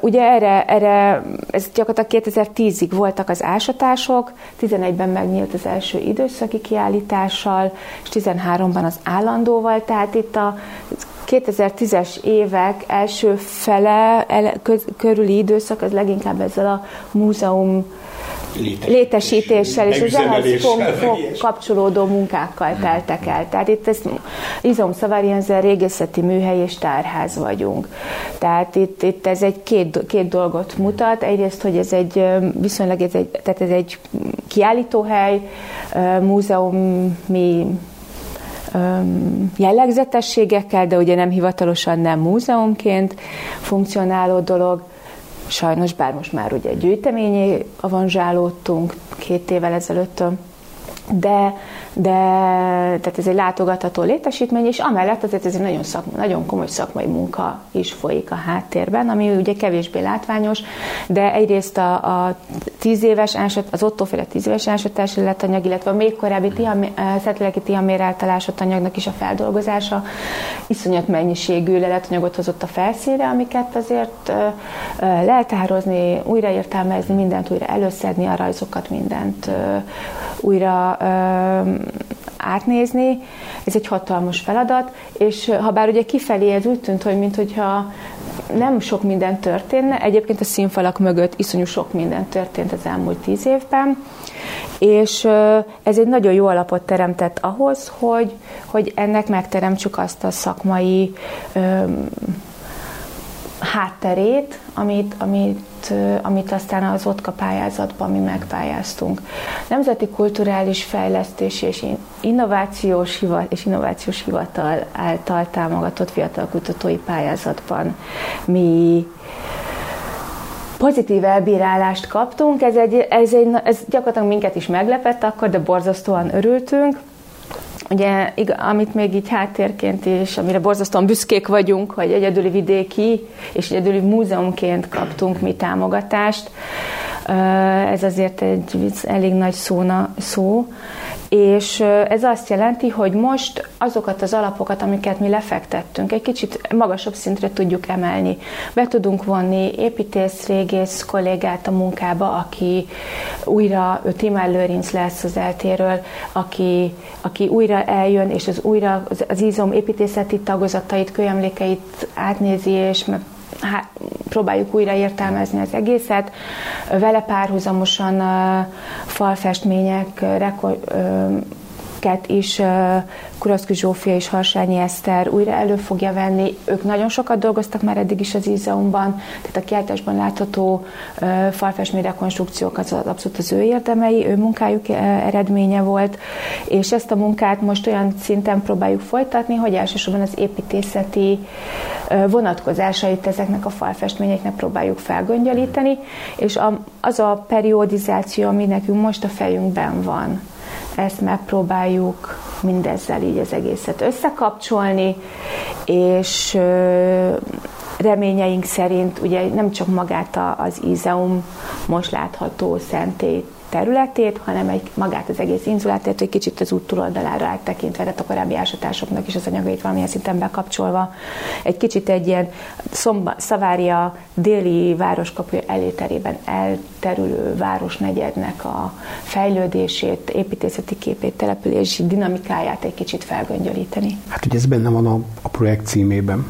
Ugye erre, erre ez gyakorlatilag 2010-ig voltak az ásatások, 11-ben megnyílt az első időszaki kiállítással, és 13-ban az állandóval, tehát itt a 2010-es évek első fele el, köz, körüli időszak az leginkább ezzel a múzeum létesítéssel és az ehhez fog, fog kapcsolódó munkákkal teltek el. Tehát itt ez Izom Szavarienzel régészeti műhely és tárház vagyunk. Tehát itt, itt ez egy két, két dolgot mutat. Egyrészt, hogy ez egy viszonylag ez egy, tehát ez egy kiállítóhely, múzeumi jellegzetességekkel, de ugye nem hivatalosan nem múzeumként funkcionáló dolog. Sajnos, bár most már ugye gyűjteményé avanzsálódtunk két évvel ezelőtt, de de tehát ez egy látogatható létesítmény, és amellett azért ez egy nagyon, szakma, nagyon komoly szakmai munka is folyik a háttérben, ami ugye kevésbé látványos, de egyrészt a, a tíz éves ásat, az ottóféle tíz éves ásatási leletanyag, illetve a még korábbi tihamé, szetleleki tihamér által anyagnak is a feldolgozása iszonyat mennyiségű leletanyagot hozott a felszínre, amiket azért leltározni, újraértelmezni, mindent újra előszedni, a rajzokat, mindent újra átnézni. Ez egy hatalmas feladat, és ha bár ugye kifelé ez úgy tűnt, hogy mintha nem sok minden történne, egyébként a színfalak mögött iszonyú sok minden történt az elmúlt tíz évben, és ez egy nagyon jó alapot teremtett ahhoz, hogy, hogy ennek megteremtsük azt a szakmai hátterét, amit, amit, amit aztán az OTKA pályázatban mi megpályáztunk. Nemzeti Kulturális Fejlesztési és Innovációs, Hivatal, és Innovációs Hivatal által támogatott fiatal kutatói pályázatban mi pozitív elbírálást kaptunk, ez, egy, ez, egy, ez gyakorlatilag minket is meglepett akkor, de borzasztóan örültünk, Ugye, amit még így háttérként és amire borzasztóan büszkék vagyunk, hogy egyedüli vidéki és egyedüli múzeumként kaptunk mi támogatást, ez azért egy elég nagy szóna, szó, és ez azt jelenti, hogy most azokat az alapokat, amiket mi lefektettünk, egy kicsit magasabb szintre tudjuk emelni. Be tudunk vonni építész, régész kollégát a munkába, aki újra, ő Timár Lőrinc lesz az eltéről, aki, aki újra eljön, és az újra az, az izom építészeti tagozatait, kölyemlékeit átnézi, és hát, próbáljuk újra értelmezni az egészet. Vele párhuzamosan falfestmények, reko- uh, is Kuraszki Zsófia és Harsányi Eszter újra elő fogja venni. Ők nagyon sokat dolgoztak már eddig is az Ízeumban, tehát a kiáltásban látható falfestmény rekonstrukciók az abszolút az ő érdemei, ő munkájuk eredménye volt, és ezt a munkát most olyan szinten próbáljuk folytatni, hogy elsősorban az építészeti vonatkozásait ezeknek a falfestményeknek próbáljuk felgöngyölíteni, és az a periodizáció, ami nekünk most a fejünkben van, ezt megpróbáljuk mindezzel így az egészet összekapcsolni, és reményeink szerint ugye nem csak magát az Ízeum most látható szentét területét, hanem egy magát az egész inzulát, egy kicsit az út túloldalára áttekintve, tehát a korábbi ásatásoknak is az anyagait valamilyen szinten bekapcsolva. Egy kicsit egy ilyen szomba, Szavária déli városkapuja eléterében elterülő városnegyednek a fejlődését, építészeti képét, települési dinamikáját egy kicsit felgöngyölíteni. Hát ugye ez benne van a, a projekt címében,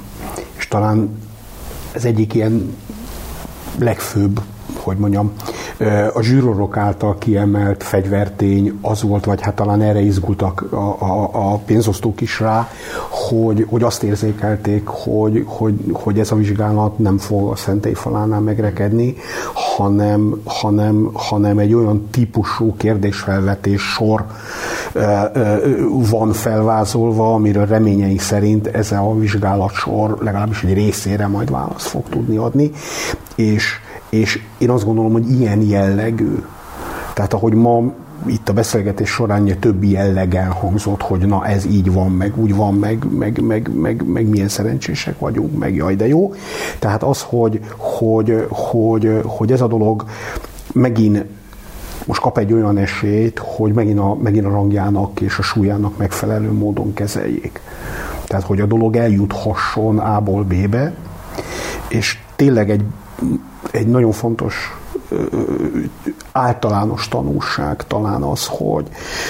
és talán ez egyik ilyen legfőbb hogy mondjam, a zsűrorok által kiemelt fegyvertény az volt, vagy hát talán erre izgultak a, a, a pénzosztók is rá, hogy, hogy azt érzékelték, hogy, hogy, hogy ez a vizsgálat nem fog a szentély falánál megrekedni, hanem, hanem, hanem egy olyan típusú kérdésfelvetés sor van felvázolva, amiről reményeink szerint ez a vizsgálat sor legalábbis egy részére majd választ fog tudni adni, és és én azt gondolom, hogy ilyen jellegű, tehát ahogy ma itt a beszélgetés során többi jellegen hangzott, hogy na ez így van, meg úgy van, meg, meg, meg, meg, meg milyen szerencsések vagyunk, meg jaj, de jó. Tehát az, hogy, hogy, hogy, hogy ez a dolog megint most kap egy olyan esélyt, hogy megint a, megint a rangjának és a súlyának megfelelő módon kezeljék. Tehát, hogy a dolog eljuthasson A-ból B-be, és tényleg egy egy nagyon fontos általános tanulság talán az, hogy,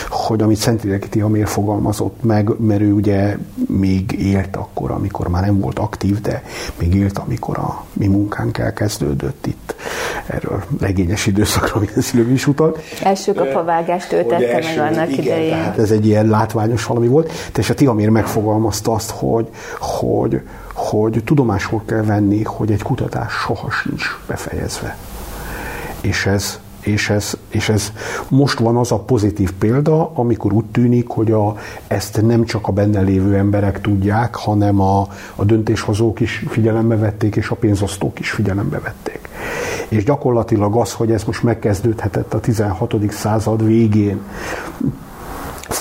hogy amit Szentideki Tihamér fogalmazott meg, mert ő ugye még élt akkor, amikor már nem volt aktív, de még élt, amikor a mi munkánk elkezdődött itt. Erről legényes időszakra minden szülő is utalt. Első kapavágást ő tette meg annak igen, idején. Tehát ez egy ilyen látványos valami volt. És a Tihamér megfogalmazta azt, hogy, hogy, hogy tudomásul kell venni, hogy egy kutatás soha sincs befejezve. És ez, és ez, és ez most van az a pozitív példa, amikor úgy tűnik, hogy a, ezt nem csak a benne lévő emberek tudják, hanem a, a döntéshozók is figyelembe vették, és a pénzosztók is figyelembe vették. És gyakorlatilag az, hogy ez most megkezdődhetett a 16. század végén,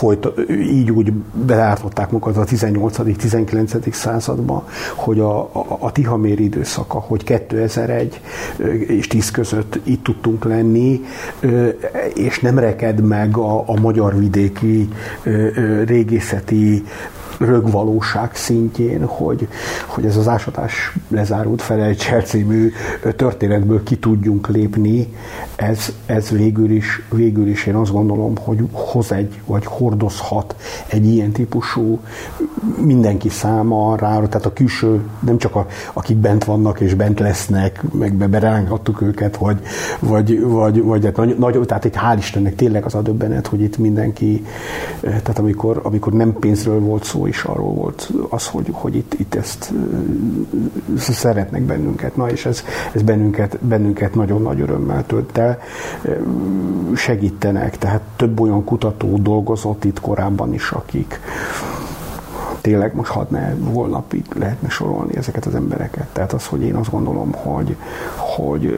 folyt, így úgy belátották magukat a 18.-19. században, hogy a, a, a Tihamér időszaka, hogy 2001 és 10 között itt tudtunk lenni, és nem reked meg a, a magyar vidéki régészeti rögvalóság szintjén, hogy, hogy ez az ásatás lezárult felejtsel című történetből ki tudjunk lépni, ez, ez végül, is, végül is én azt gondolom, hogy hoz egy, vagy hordozhat egy ilyen típusú mindenki számára, tehát a külső, nem csak a, akik bent vannak és bent lesznek, meg berángattuk őket, vagy, vagy, vagy, vagy hát nagy, nagy, tehát egy hál' Istennek tényleg az a döbbenet, hogy itt mindenki, tehát amikor, amikor nem pénzről volt szó, is arról volt az, hogy, hogy itt, itt ezt szeretnek bennünket. Na és ez, ez bennünket, bennünket nagyon nagy örömmel tölt el. Segítenek, tehát több olyan kutató dolgozott itt korábban is, akik, tényleg most hadd ne holnapig lehetne sorolni ezeket az embereket. Tehát az, hogy én azt gondolom, hogy, hogy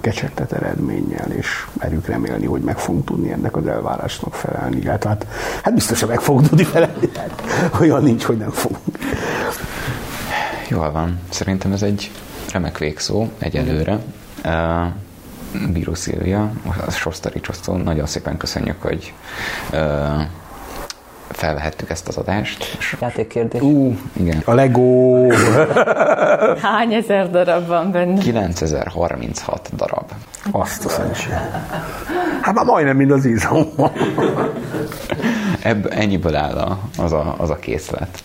kecsegtet eredménnyel, és merjük remélni, hogy meg fogunk tudni ennek az elvárásnak felelni. Hát, hát, hát biztosan meg fogunk tudni felelni. Hát, olyan nincs, hogy nem fogunk. Jól van. Szerintem ez egy remek végszó egyelőre. Uh, Bíró Szilvia, a Sostari nagyon szépen köszönjük, hogy uh, felvehettük ezt az adást. Játékkérdés. Ú, igen. A Lego. Hány ezer darab van benne? 9036 darab. Azt a. Hát már majdnem mind az ízom. Ebb, ennyiből áll a, az, a, az a készlet.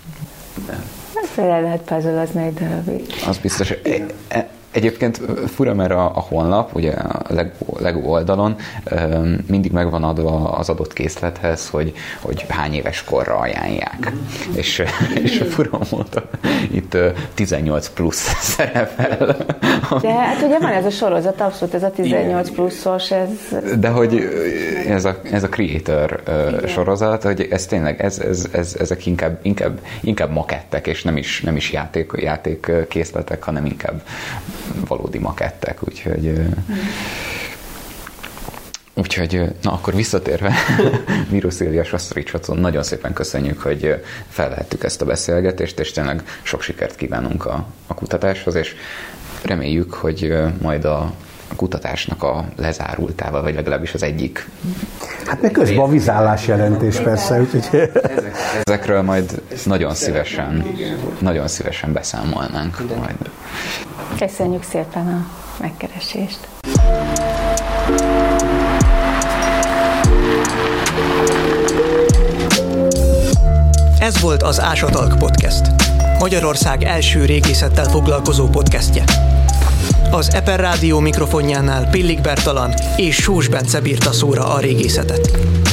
Ezt le lehet puzzle egy darabig. Az biztos. E, e, Egyébként fura, mert a, a honlap, ugye a Lego, Lego oldalon mindig megvan adva az adott készlethez, hogy, hogy hány éves korra ajánlják. Mm-hmm. És, és fura módon itt 18 plusz szerepel. De hát ugye van ez a sorozat, abszolút ez a 18 pluszos, ez... De hogy ez a, ez a creator Igen. sorozat, hogy ez tényleg, ez, ez, ez, ezek inkább, inkább, inkább makettek, és nem is, nem is játék, játék készletek, hanem inkább valódi makettek, úgyhogy... Úgyhogy, na akkor visszatérve, Míró Szilvia Sasztoricsacon, nagyon szépen köszönjük, hogy felvehettük ezt a beszélgetést, és tényleg sok sikert kívánunk a, a kutatáshoz, és reméljük, hogy majd a kutatásnak a lezárultával, vagy legalábbis az egyik. Hát meg közben a vizállás jelentés persze, úgyhogy... Ezekről majd nagyon szívesen, nagyon szívesen beszámolnánk. Majd. Köszönjük szépen a megkeresést. Ez volt az Ásatalk Podcast. Magyarország első régészettel foglalkozó podcastje. Az Eper Rádió mikrofonjánál Pillik Bertalan és Sós Bence bírta szóra a régészetet.